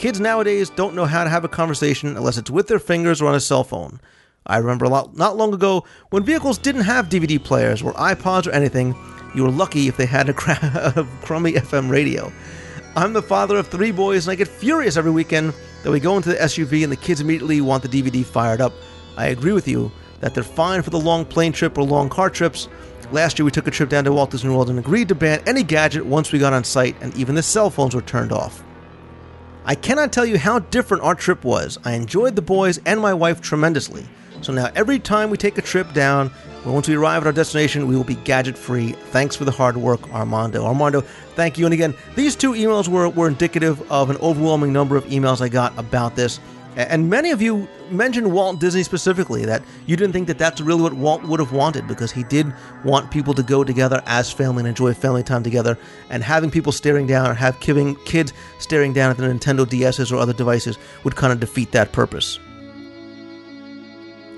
Kids nowadays don't know how to have a conversation unless it's with their fingers or on a cell phone. I remember a lot, not long ago when vehicles didn't have DVD players or iPods or anything, you were lucky if they had a, cr- a crummy FM radio. I'm the father of three boys and I get furious every weekend that we go into the SUV and the kids immediately want the DVD fired up. I agree with you that they're fine for the long plane trip or long car trips. Last year we took a trip down to Walt Disney World and agreed to ban any gadget once we got on site and even the cell phones were turned off. I cannot tell you how different our trip was. I enjoyed the boys and my wife tremendously. So now every time we take a trip down, once we arrive at our destination, we will be gadget free. Thanks for the hard work, Armando. Armando, thank you. And again, these two emails were, were indicative of an overwhelming number of emails I got about this. And many of you mentioned Walt Disney specifically, that you didn't think that that's really what Walt would have wanted because he did want people to go together as family and enjoy family time together. And having people staring down or have kids staring down at the Nintendo DSs or other devices would kind of defeat that purpose.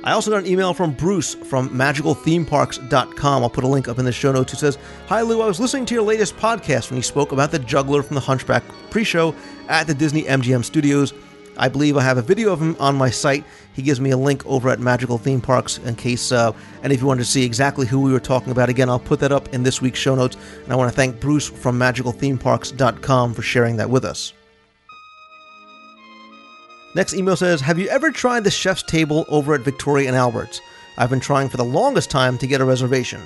I also got an email from Bruce from magicalthemeparks.com. I'll put a link up in the show notes. Who says, Hi Lou, I was listening to your latest podcast when you spoke about the juggler from the Hunchback pre show at the Disney MGM studios. I believe I have a video of him on my site. He gives me a link over at Magical Theme Parks in case uh, any of you wanted to see exactly who we were talking about. Again, I'll put that up in this week's show notes. And I want to thank Bruce from MagicalThemeParks.com for sharing that with us. Next email says Have you ever tried the chef's table over at Victoria and Albert's? I've been trying for the longest time to get a reservation.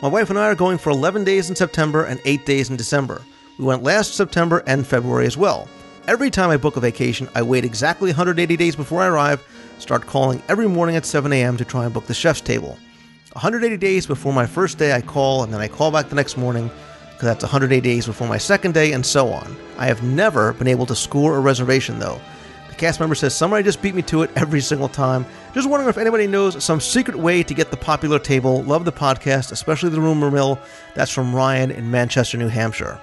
My wife and I are going for 11 days in September and 8 days in December. We went last September and February as well. Every time I book a vacation, I wait exactly 180 days before I arrive, start calling every morning at 7 a.m. to try and book the chef's table. 180 days before my first day, I call, and then I call back the next morning, because that's 180 days before my second day, and so on. I have never been able to score a reservation, though. The cast member says somebody just beat me to it every single time. Just wondering if anybody knows some secret way to get the popular table. Love the podcast, especially the rumor mill. That's from Ryan in Manchester, New Hampshire.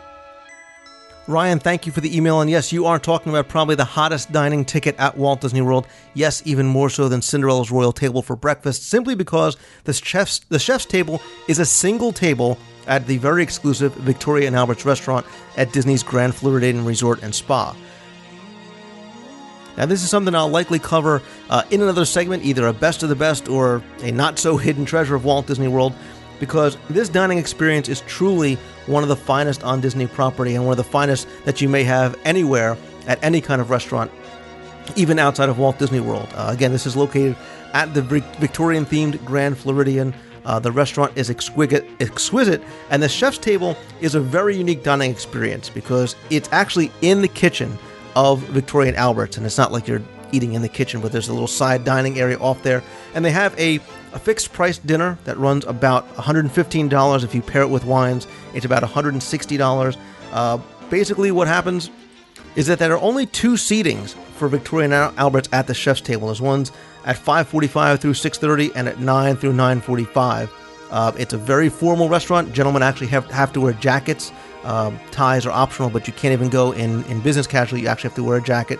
Ryan, thank you for the email. And yes, you are talking about probably the hottest dining ticket at Walt Disney World. Yes, even more so than Cinderella's Royal Table for breakfast, simply because the chef's the chef's table is a single table at the very exclusive Victoria and Albert's restaurant at Disney's Grand Floridian Resort and Spa. Now, this is something I'll likely cover uh, in another segment, either a best of the best or a not so hidden treasure of Walt Disney World because this dining experience is truly one of the finest on Disney property and one of the finest that you may have anywhere at any kind of restaurant, even outside of Walt Disney World. Uh, again, this is located at the Victorian themed Grand Floridian. Uh, the restaurant is exquisite, exquisite, and the chef's table is a very unique dining experience because it's actually in the kitchen of Victoria and Albert's, and it's not like you're eating in the kitchen, but there's a little side dining area off there, and they have a a fixed price dinner that runs about $115 if you pair it with wines. It's about $160. Uh, basically, what happens is that there are only two seatings for Victoria and Albert's at the chef's table. There's ones at 5:45 through 6:30 and at 9 through 9:45. Uh, it's a very formal restaurant. Gentlemen actually have, have to wear jackets. Um, ties are optional, but you can't even go in, in business casual. You actually have to wear a jacket.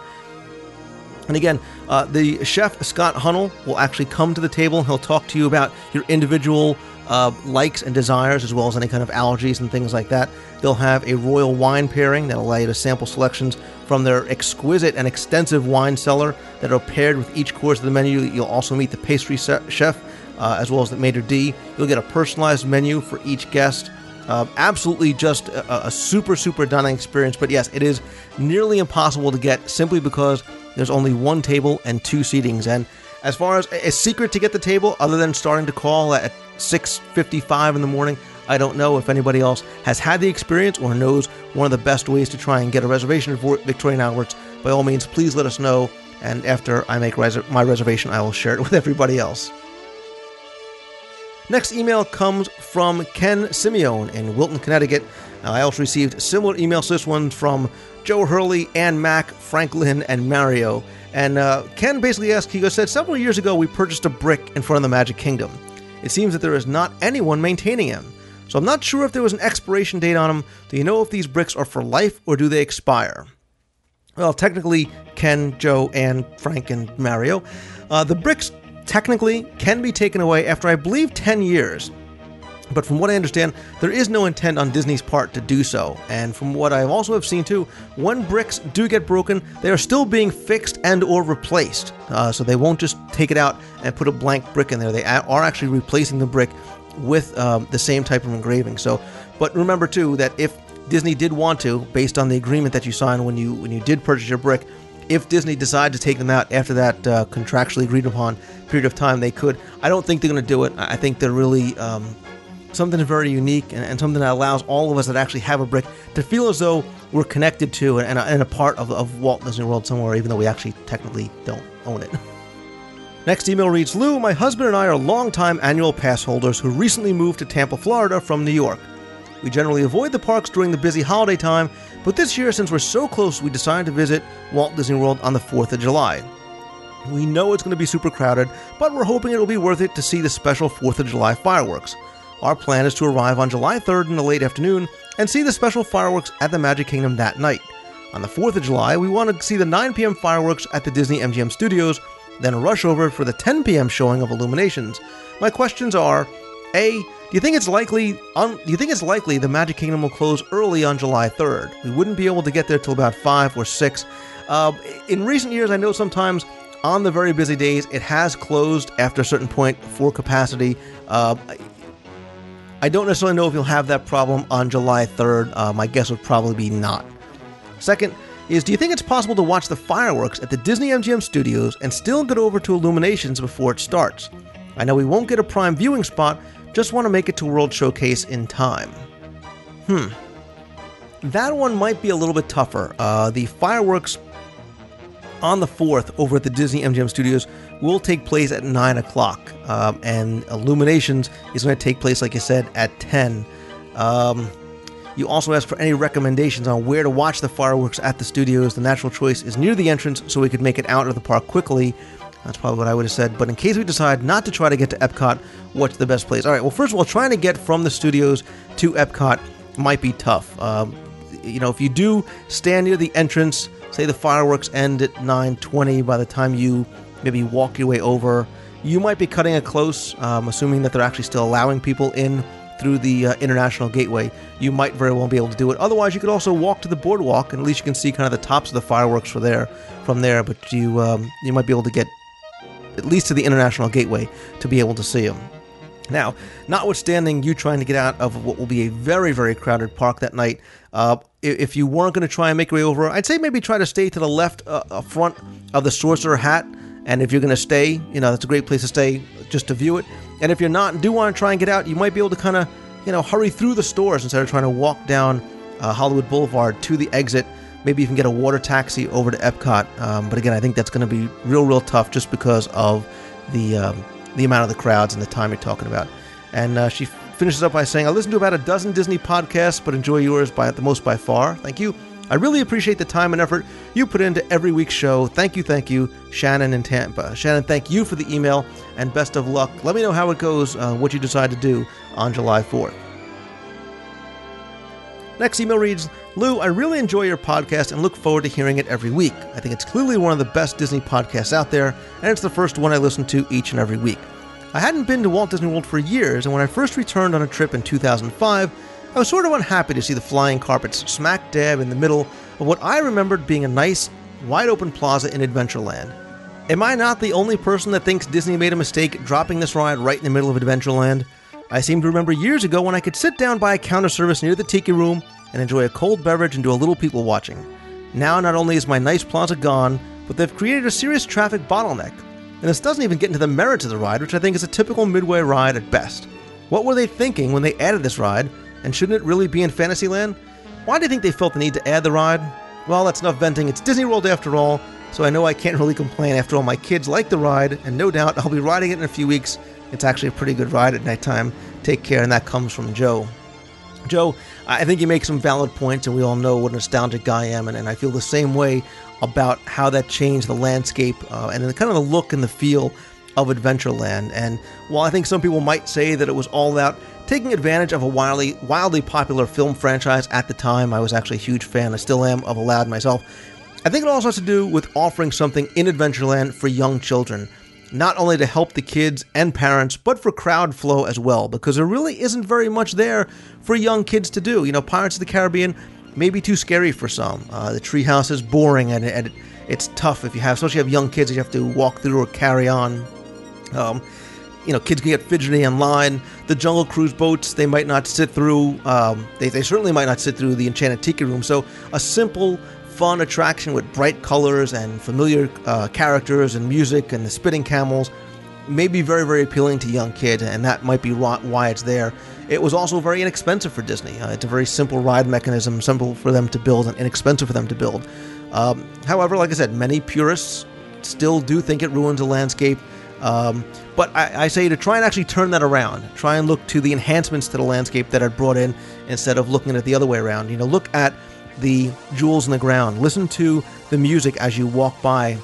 And again, uh, the chef, Scott Hunnell, will actually come to the table he'll talk to you about your individual uh, likes and desires, as well as any kind of allergies and things like that. They'll have a royal wine pairing that'll allow you to sample selections from their exquisite and extensive wine cellar that are paired with each course of the menu. You'll also meet the pastry chef, uh, as well as the maitre d'. You'll get a personalized menu for each guest. Uh, absolutely just a, a super, super dining experience. But yes, it is nearly impossible to get simply because there's only one table and two seatings. And as far as a secret to get the table, other than starting to call at 6:55 in the morning, I don't know if anybody else has had the experience or knows one of the best ways to try and get a reservation for Victoria and Albert's. By all means, please let us know. And after I make res- my reservation, I will share it with everybody else. Next email comes from Ken Simeone in Wilton, Connecticut. Uh, I also received similar emails to this one from Joe Hurley, Ann Mack, Franklin, and Mario. And uh, Ken basically asked, he goes, said, several years ago we purchased a brick in front of the Magic Kingdom. It seems that there is not anyone maintaining him. So I'm not sure if there was an expiration date on them. Do you know if these bricks are for life or do they expire? Well, technically, Ken, Joe, and Frank and Mario. Uh, the bricks technically can be taken away after, I believe, 10 years. But from what I understand, there is no intent on Disney's part to do so. And from what I also have seen too, when bricks do get broken, they are still being fixed and or replaced. Uh, so they won't just take it out and put a blank brick in there. They are actually replacing the brick with um, the same type of engraving. So, but remember too that if Disney did want to, based on the agreement that you signed when you when you did purchase your brick, if Disney decided to take them out after that uh, contractually agreed upon period of time, they could. I don't think they're going to do it. I think they're really um, something very unique and, and, something that allows all of us that actually have a brick to feel as though we're connected to and, and a part of, of Walt Disney World somewhere, even though we actually technically don't own it. Next email reads Lou, my husband and I are longtime annual pass holders who recently moved to Tampa, Florida from New York. We generally avoid the parks during the busy holiday time, but this year, since we're so close, we decided to visit Walt Disney World on the 4th of July. We know it's going to be super crowded, but we're hoping it will be worth it to see the special 4th of July fireworks. Our plan is to arrive on July 3rd in the late afternoon and see the special fireworks at the Magic Kingdom that night. On the 4th of July, we want to see the 9 p.m. fireworks at the Disney MGM Studios, then rush over for the 10 p.m. showing of Illuminations. My questions are: A, do you think it's likely do you think it's likely the Magic Kingdom will close early on July 3rd? We wouldn't be able to get there till about 5 or 6. Uh, in recent years, I know sometimes on the very busy days, it has closed after a certain point for capacity. Uh, I don't necessarily know if you'll have that problem on July 3rd. Uh, my guess would probably be not. Second is do you think it's possible to watch the fireworks at the Disney MGM studios and still get over to Illuminations before it starts? I know we won't get a prime viewing spot, just want to make it to World Showcase in time. Hmm. That one might be a little bit tougher. Uh, the fireworks on the 4th over at the Disney MGM studios will take place at 9 o'clock. Um, and Illuminations is going to take place, like I said, at 10. Um, you also asked for any recommendations on where to watch the fireworks at the studios. The natural choice is near the entrance so we could make it out of the park quickly. That's probably what I would have said. But in case we decide not to try to get to Epcot, what's the best place? All right, well, first of all, trying to get from the studios to Epcot might be tough. Um, you know, if you do stand near the entrance, say the fireworks end at 9:20 by the time you maybe walk your way over. You might be cutting it close, um, assuming that they're actually still allowing people in through the uh, international gateway. You might very well be able to do it. Otherwise, you could also walk to the boardwalk, and at least you can see kind of the tops of the fireworks from there. From there, but you um, you might be able to get at least to the international gateway to be able to see them. Now, notwithstanding you trying to get out of what will be a very, very crowded park that night, uh, if you weren't going to try and make your way over, I'd say maybe try to stay to the left uh, front of the Sorcerer Hat and if you're going to stay, you know, that's a great place to stay just to view it. And if you're not and do want to try and get out, you might be able to kind of, you know, hurry through the stores instead of trying to walk down uh, Hollywood Boulevard to the exit. Maybe you can get a water taxi over to Epcot. Um, but again, I think that's going to be real, real tough just because of the um, the amount of the crowds and the time you're talking about. And uh, she finishes up by saying, "I listened to about a dozen Disney podcasts, but enjoy yours by the most by far. Thank you." I really appreciate the time and effort you put into every week's show. Thank you, thank you, Shannon in Tampa. Shannon, thank you for the email and best of luck. Let me know how it goes, uh, what you decide to do on July 4th. Next email reads Lou, I really enjoy your podcast and look forward to hearing it every week. I think it's clearly one of the best Disney podcasts out there, and it's the first one I listen to each and every week. I hadn't been to Walt Disney World for years, and when I first returned on a trip in 2005, I was sort of unhappy to see the flying carpets smack dab in the middle of what I remembered being a nice, wide open plaza in Adventureland. Am I not the only person that thinks Disney made a mistake dropping this ride right in the middle of Adventureland? I seem to remember years ago when I could sit down by a counter service near the tiki room and enjoy a cold beverage and do a little people watching. Now, not only is my nice plaza gone, but they've created a serious traffic bottleneck. And this doesn't even get into the merits of the ride, which I think is a typical Midway ride at best. What were they thinking when they added this ride, and shouldn't it really be in Fantasyland? Why do you think they felt the need to add the ride? Well, that's enough venting. It's Disney World after all, so I know I can't really complain after all. My kids like the ride, and no doubt I'll be riding it in a few weeks it's actually a pretty good ride at nighttime. Take care, and that comes from Joe. Joe, I think you make some valid points, and we all know what an nostalgic guy I am, and, and I feel the same way about how that changed the landscape uh, and the kind of the look and the feel of Adventureland. And while I think some people might say that it was all out taking advantage of a wildly, wildly popular film franchise at the time, I was actually a huge fan, I still am, of Aladdin myself. I think it also has to do with offering something in Adventureland for young children not only to help the kids and parents, but for crowd flow as well, because there really isn't very much there for young kids to do. You know, Pirates of the Caribbean may be too scary for some. Uh, the treehouse is boring and, and it's tough if you have, especially if you have young kids that you have to walk through or carry on. Um, you know, kids can get fidgety in line. The Jungle Cruise boats, they might not sit through, um, they, they certainly might not sit through the Enchanted Tiki Room. So, a simple fun attraction with bright colors and familiar uh, characters and music and the spitting camels may be very, very appealing to young kids, and that might be why it's there. It was also very inexpensive for Disney. Uh, it's a very simple ride mechanism, simple for them to build and inexpensive for them to build. Um, however, like I said, many purists still do think it ruins the landscape. Um, but I, I, say to try and actually turn that around. Try and look to the enhancements to the landscape that are brought in instead of looking at it the other way around. You know, look at the jewels in the ground. Listen to the music as you walk by.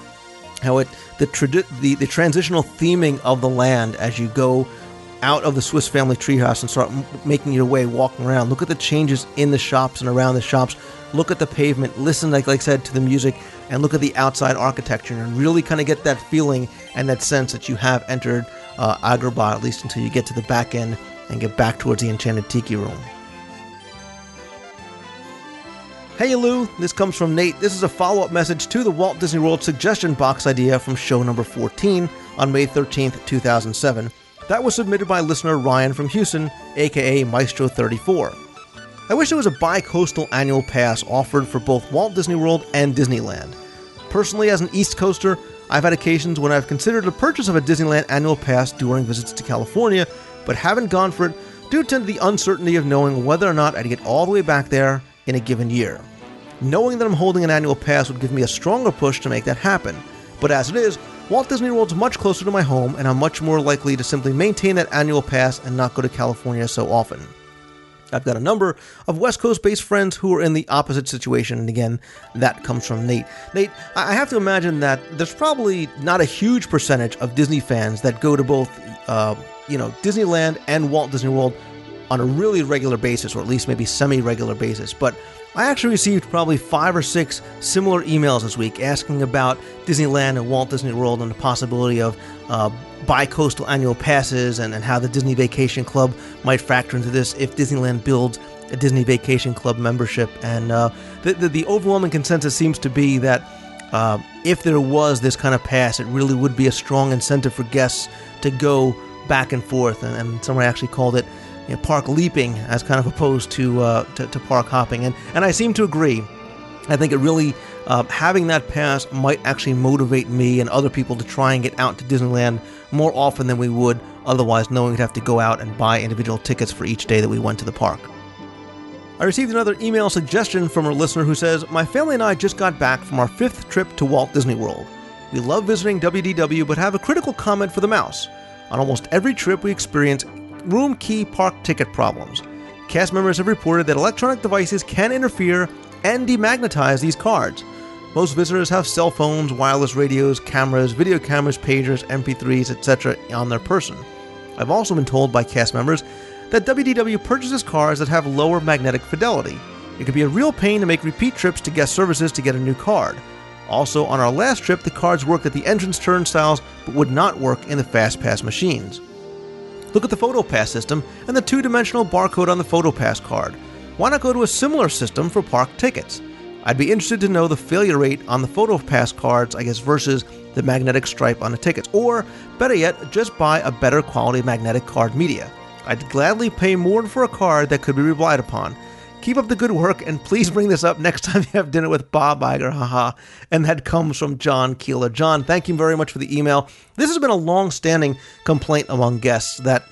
How it the tradi- the the transitional theming of the land as you go out of the Swiss family treehouse and start m- making your way walking around. Look at the changes in the shops and around the shops. Look at the pavement. Listen, like like I said, to the music and look at the outside architecture and really kind of get that feeling and that sense that you have entered uh, Agrabah at least until you get to the back end and get back towards the Enchanted Tiki Room. Hey Lou, this comes from Nate. This is a follow up message to the Walt Disney World suggestion box idea from show number 14 on May 13th, 2007. That was submitted by listener Ryan from Houston, aka Maestro34. I wish there was a bi coastal annual pass offered for both Walt Disney World and Disneyland. Personally, as an East Coaster, I've had occasions when I've considered the purchase of a Disneyland annual pass during visits to California, but haven't gone for it due to the uncertainty of knowing whether or not I'd get all the way back there in a given year. Knowing that I'm holding an annual pass would give me a stronger push to make that happen. But as it is, Walt Disney World's much closer to my home, and I'm much more likely to simply maintain that annual pass and not go to California so often. I've got a number of West Coast based friends who are in the opposite situation, and again, that comes from Nate. Nate, I have to imagine that there's probably not a huge percentage of Disney fans that go to both, uh, you know, Disneyland and Walt Disney World on a really regular basis, or at least maybe semi regular basis. But I actually received probably five or six similar emails this week asking about Disneyland and Walt Disney World and the possibility of uh, bi-coastal annual passes and, and how the Disney Vacation Club might factor into this if Disneyland builds a Disney Vacation Club membership. And uh, the, the, the, overwhelming consensus seems to be that uh, if there was this kind of pass, it really would be a strong incentive for guests to go back and forth. And, and someone actually called it you know, park leaping as kind of opposed to, uh, to, to park hopping, and and I seem to agree. I think it really uh, having that pass might actually motivate me and other people to try and get out to Disneyland more often than we would otherwise, knowing we'd have to go out and buy individual tickets for each day that we went to the park. I received another email suggestion from a listener who says, My family and I just got back from our fifth trip to Walt Disney World. We love visiting WDW but have a critical comment for the mouse. On almost every trip, we experience room key park ticket problems. Cast members have reported that electronic devices can interfere and demagnetize these cards. Most visitors have cell phones, wireless radios, cameras, video cameras, pagers, MP3s, etc. on their person. I've also been told by cast members that WDW purchases cards that have lower magnetic fidelity. It can be a real pain to make repeat trips to guest services to get a new card. Also, on our last trip, the cards worked at the entrance turnstiles but would not work in the FastPass machines. Look at the PhotoPass system and the two dimensional barcode on the PhotoPass card. Why not go to a similar system for park tickets? I'd be interested to know the failure rate on the PhotoPass cards, I guess, versus the magnetic stripe on the tickets. Or, better yet, just buy a better quality magnetic card media. I'd gladly pay more for a card that could be relied upon. Keep up the good work, and please bring this up next time you have dinner with Bob Iger, haha. And that comes from John Keeler. John, thank you very much for the email. This has been a long standing complaint among guests that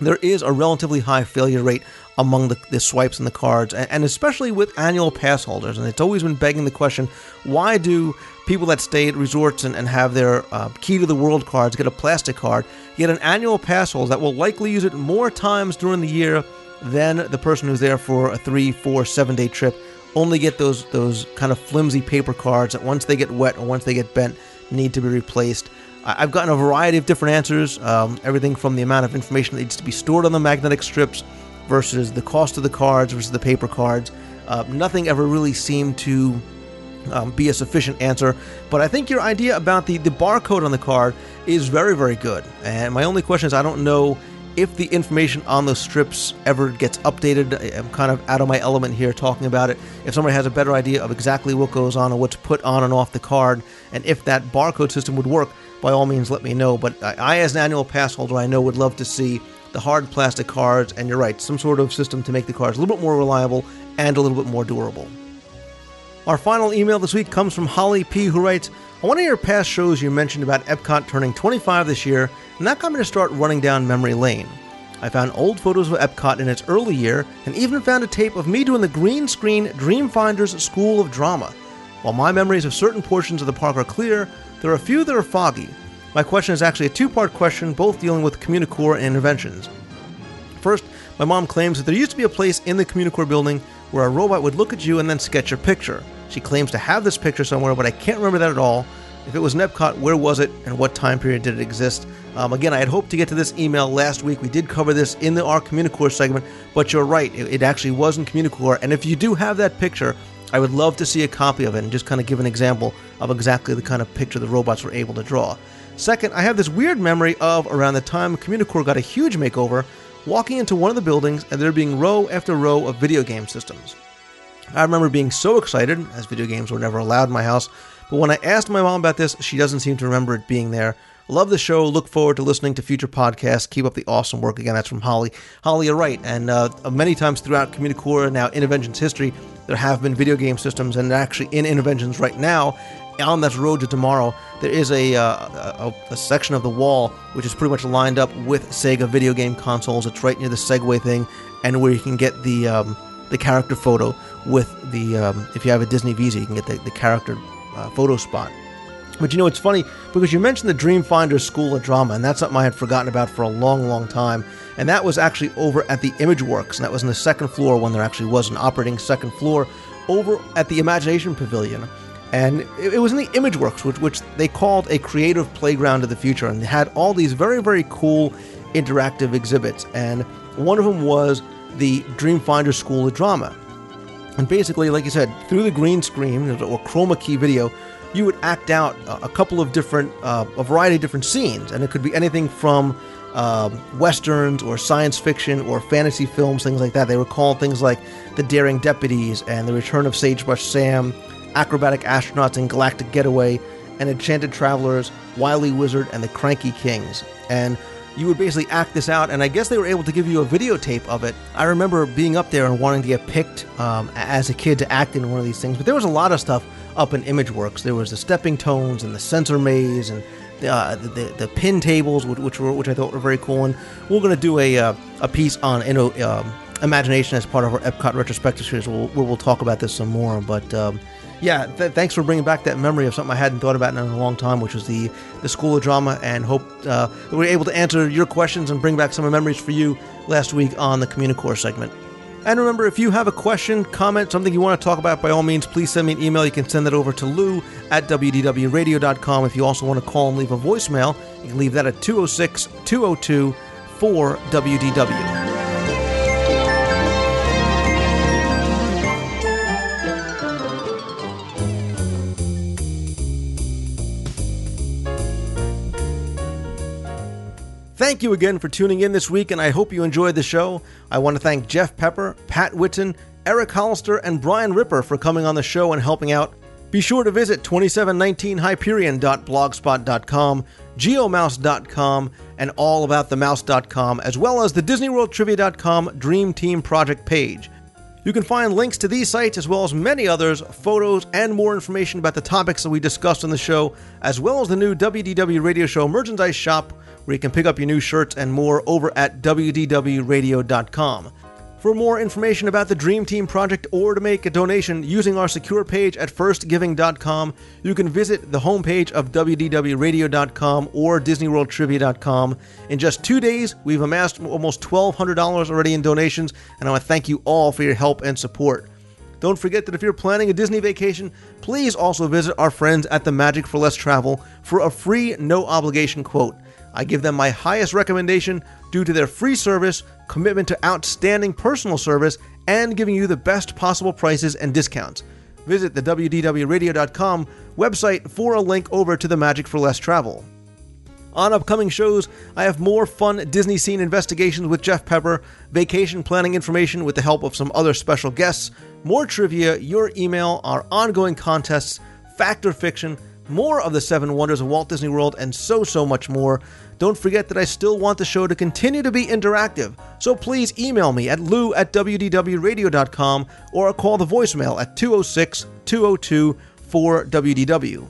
there is a relatively high failure rate among the, the swipes and the cards, and, and, especially with annual pass holders. And it's always been begging the question why do people that stay at resorts and, and have their uh, key to the world cards get a plastic card, get an annual pass holder that will likely use it more times during the year than the person who's there for a three, four, seven day trip? Only get those those kind of flimsy paper cards that once they get wet or once they get bent need to be replaced. I've gotten a variety of different answers, um, everything from the amount of information that needs to be stored on the magnetic strips versus the cost of the cards versus the paper cards. Uh, nothing ever really seemed to um, be a sufficient answer, but I think your idea about the, the barcode on the card is very, very good. And my only question is I don't know if the information on those strips ever gets updated. I'm kind of out of my element here talking about it. If somebody has a better idea of exactly what goes on and what's put on and off the card, and if that barcode system would work, by all means let me know. But I, as an annual pass holder, I know would love to see the hard plastic cards, and you're right, some sort of system to make the cards a little bit more reliable and a little bit more durable. Our final email this week comes from Holly P., who writes On one of your past shows, you mentioned about Epcot turning 25 this year, and that got me to start running down memory lane. I found old photos of Epcot in its early year, and even found a tape of me doing the green screen Dreamfinders School of Drama. While my memories of certain portions of the park are clear, there are a few that are foggy. My question is actually a two part question, both dealing with Communicore and Innoventions. First, my mom claims that there used to be a place in the Communicore building where a robot would look at you and then sketch your picture. She claims to have this picture somewhere, but I can't remember that at all. If it was in Epcot, where was it and what time period did it exist? Um, again, I had hoped to get to this email last week. We did cover this in the our Communicore segment, but you're right, it, it actually was in Communicore. And if you do have that picture, I would love to see a copy of it and just kind of give an example of exactly the kind of picture the robots were able to draw. Second, I have this weird memory of around the time Communicore got a huge makeover, walking into one of the buildings and there being row after row of video game systems. I remember being so excited, as video games were never allowed in my house, but when I asked my mom about this, she doesn't seem to remember it being there. Love the show. Look forward to listening to future podcasts. Keep up the awesome work. Again, that's from Holly. Holly, you're right. And uh, many times throughout Communicore and now Innoventions history, there have been video game systems, and actually in Innoventions right now, on that road to tomorrow, there is a, uh, a, a, section of the wall which is pretty much lined up with Sega video game consoles. It's right near the Segway thing, and where you can get the um, the character photo with the um, if you have a Disney Visa, you can get the, the character uh, photo spot. But you know, it's funny because you mentioned the Dreamfinder School of Drama, and that's something I had forgotten about for a long, long time. And that was actually over at the ImageWorks, and that was in the second floor when there actually was an operating second floor over at the Imagination Pavilion. And it, was in the ImageWorks, which, which they called a creative playground of the future, and they had all these very, very cool interactive exhibits. And one of them was the Dreamfinder School of Drama. And basically, like you said, through the green screen or chroma key video, you would act out a couple of different, uh, a variety of different scenes, and it could be anything from um, westerns or science fiction or fantasy films, things like that. They were called things like The Daring Deputies and The Return of Sagebrush Sam, Acrobatic Astronauts and Galactic Getaway, and Enchanted Travelers, Wily Wizard, and The Cranky Kings. And you would basically act this out, and I guess they were able to give you a videotape of it. I remember being up there and wanting to get picked um, as a kid to act in one of these things, but there was a lot of stuff up in ImageWorks. There was the stepping tones and the sensor maze and the, uh, the, the, pin tables, which, were which I thought were very cool. And we're going to do a uh, a piece on you know, um, imagination as part of our Epcot retrospective series, where we'll, we'll talk about this some more. But um, yeah, th- thanks for bringing back that memory of something I hadn't thought about in a long time, which was the the School of Drama, and hope uh, we were able to answer your questions and bring back some memories for you last week on the Communicore segment. And remember, if you have a question, comment, something you want to talk about, by all means, please send me an email. You can send that over to lou at wdwradio.com. If you also want to call and leave a voicemail, you can leave that at 206 202 4WDW. Thank you again for tuning in this week, and I hope you enjoyed the show. I want to thank Jeff Pepper, Pat Whitson, Eric Hollister, and Brian Ripper for coming on the show and helping out. Be sure to visit 2719hyperion.blogspot.com, geomouse.com, and allaboutthemouse.com, as well as the DisneyWorldTrivia.com Dream Team Project page. You can find links to these sites as well as many others, photos, and more information about the topics that we discussed on the show, as well as the new WDW radio show merchandise shop where you can pick up your new shirts and more over at WDWRadio.com. For more information about the Dream Team project or to make a donation using our secure page at firstgiving.com, you can visit the homepage of WDWRadio.com or DisneyWorldTrivia.com. In just two days, we've amassed almost $1,200 already in donations, and I want to thank you all for your help and support. Don't forget that if you're planning a Disney vacation, please also visit our friends at the Magic for Less Travel for a free, no obligation quote. I give them my highest recommendation due to their free service, commitment to outstanding personal service, and giving you the best possible prices and discounts. Visit the WDWRadio.com website for a link over to the Magic for Less Travel. On upcoming shows, I have more fun Disney scene investigations with Jeff Pepper, vacation planning information with the help of some other special guests, more trivia, your email, our ongoing contests, fact or fiction, more of the seven wonders of Walt Disney World, and so, so much more. Don't forget that I still want the show to continue to be interactive, so please email me at lou at wdwradio.com or call the voicemail at 206 202 4WDW.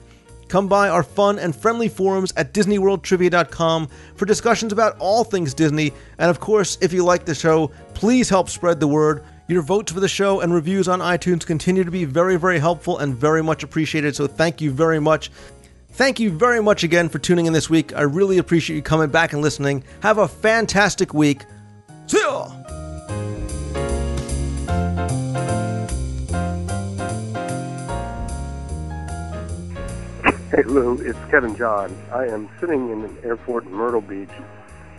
Come by our fun and friendly forums at DisneyWorldTrivia.com for discussions about all things Disney. And of course, if you like the show, please help spread the word. Your votes for the show and reviews on iTunes continue to be very, very helpful and very much appreciated. So thank you very much. Thank you very much again for tuning in this week. I really appreciate you coming back and listening. Have a fantastic week. See ya! Hey Lou, it's Kevin John. I am sitting in an airport in Myrtle Beach.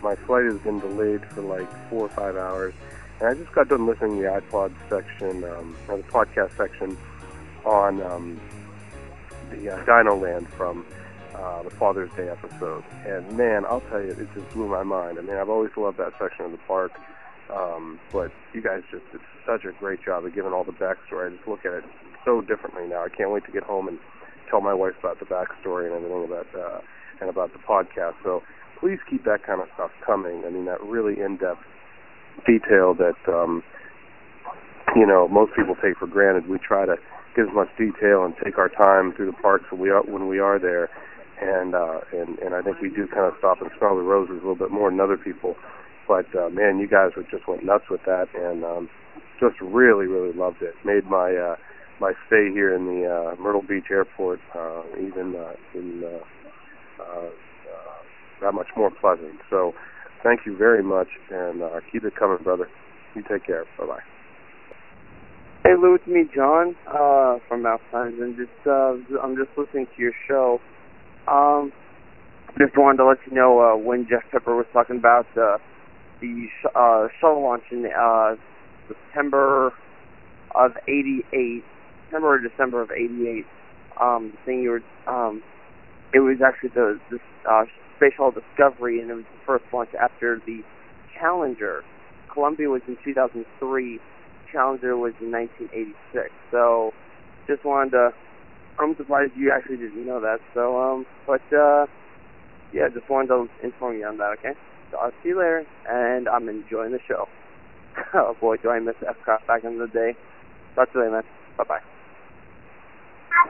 My flight has been delayed for like four or five hours, and I just got done listening to the iPod section, um, or the podcast section, on um, the uh, Dino Land from uh, the Father's Day episode. And man, I'll tell you, it just blew my mind. I mean, I've always loved that section of the park, um, but you guys just did such a great job of giving all the backstory. I just look at it so differently now. I can't wait to get home and tell my wife about the backstory and everything about uh, and about the podcast. So please keep that kind of stuff coming. I mean, that really in-depth detail that um, you know most people take for granted. We try to get as much detail and take our time through the parks when we are when we are there. And uh, and and I think we do kind of stop and smell the roses a little bit more than other people. But uh, man, you guys were just went nuts with that, and um, just really, really loved it. Made my uh, my stay here in the uh, Myrtle Beach Airport uh, even uh, in uh, uh, uh, that much more pleasant. So, thank you very much, and uh, keep it coming, brother. You take care. Bye bye. Hey Lou, it's me, John, uh, from Mouse Times, and just uh, I'm just listening to your show. Um, just wanted to let you know uh, when Jeff Pepper was talking about the sh- uh, shuttle launch in uh, September of '88, September or December of '88. Um, the thing you were, um, it was actually the the uh, space Discovery, and it was the first launch after the Challenger. Columbia was in 2003. Challenger was in 1986. So, just wanted to. I'm surprised you actually didn't know that. So, um, but uh, yeah, just wanted to inform you on that. Okay. So I'll see you later, and I'm enjoying the show. oh boy, do I miss Epcot back in the day. Talk to you later, man. Bye bye.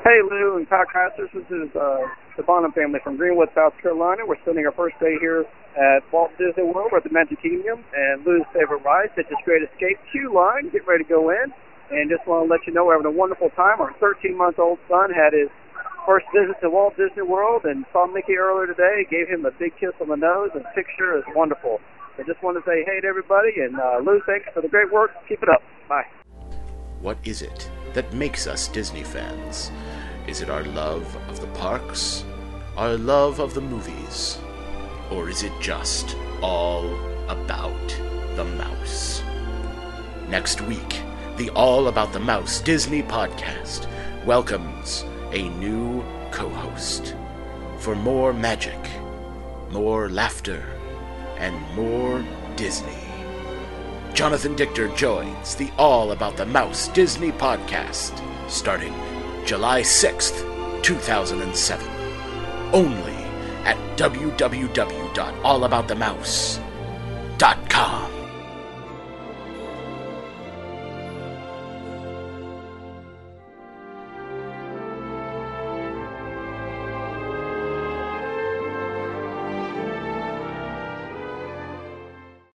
Hey Lou and podcasters, this is uh, the Bonham family from Greenwood, South Carolina. We're spending our first day here at Walt Disney World. At the Magic Kingdom and Lou's favorite ride, Stitch's Great Escape queue line. Get ready to go in. And just want to let you know we're having a wonderful time. Our 13-month-old son had his first visit to Walt Disney World and saw Mickey earlier today. Gave him a big kiss on the nose, and picture is wonderful. I just want to say hey to everybody, and uh, Lou, thanks for the great work. Keep it up. Bye. What is it that makes us Disney fans? Is it our love of the parks? Our love of the movies? Or is it just all about the mouse? Next week, the All About the Mouse Disney podcast welcomes a new co host for more magic, more laughter, and more Disney. Jonathan Dichter joins the All About the Mouse Disney podcast starting July 6th, 2007. Only at www.allaboutthemouse.com.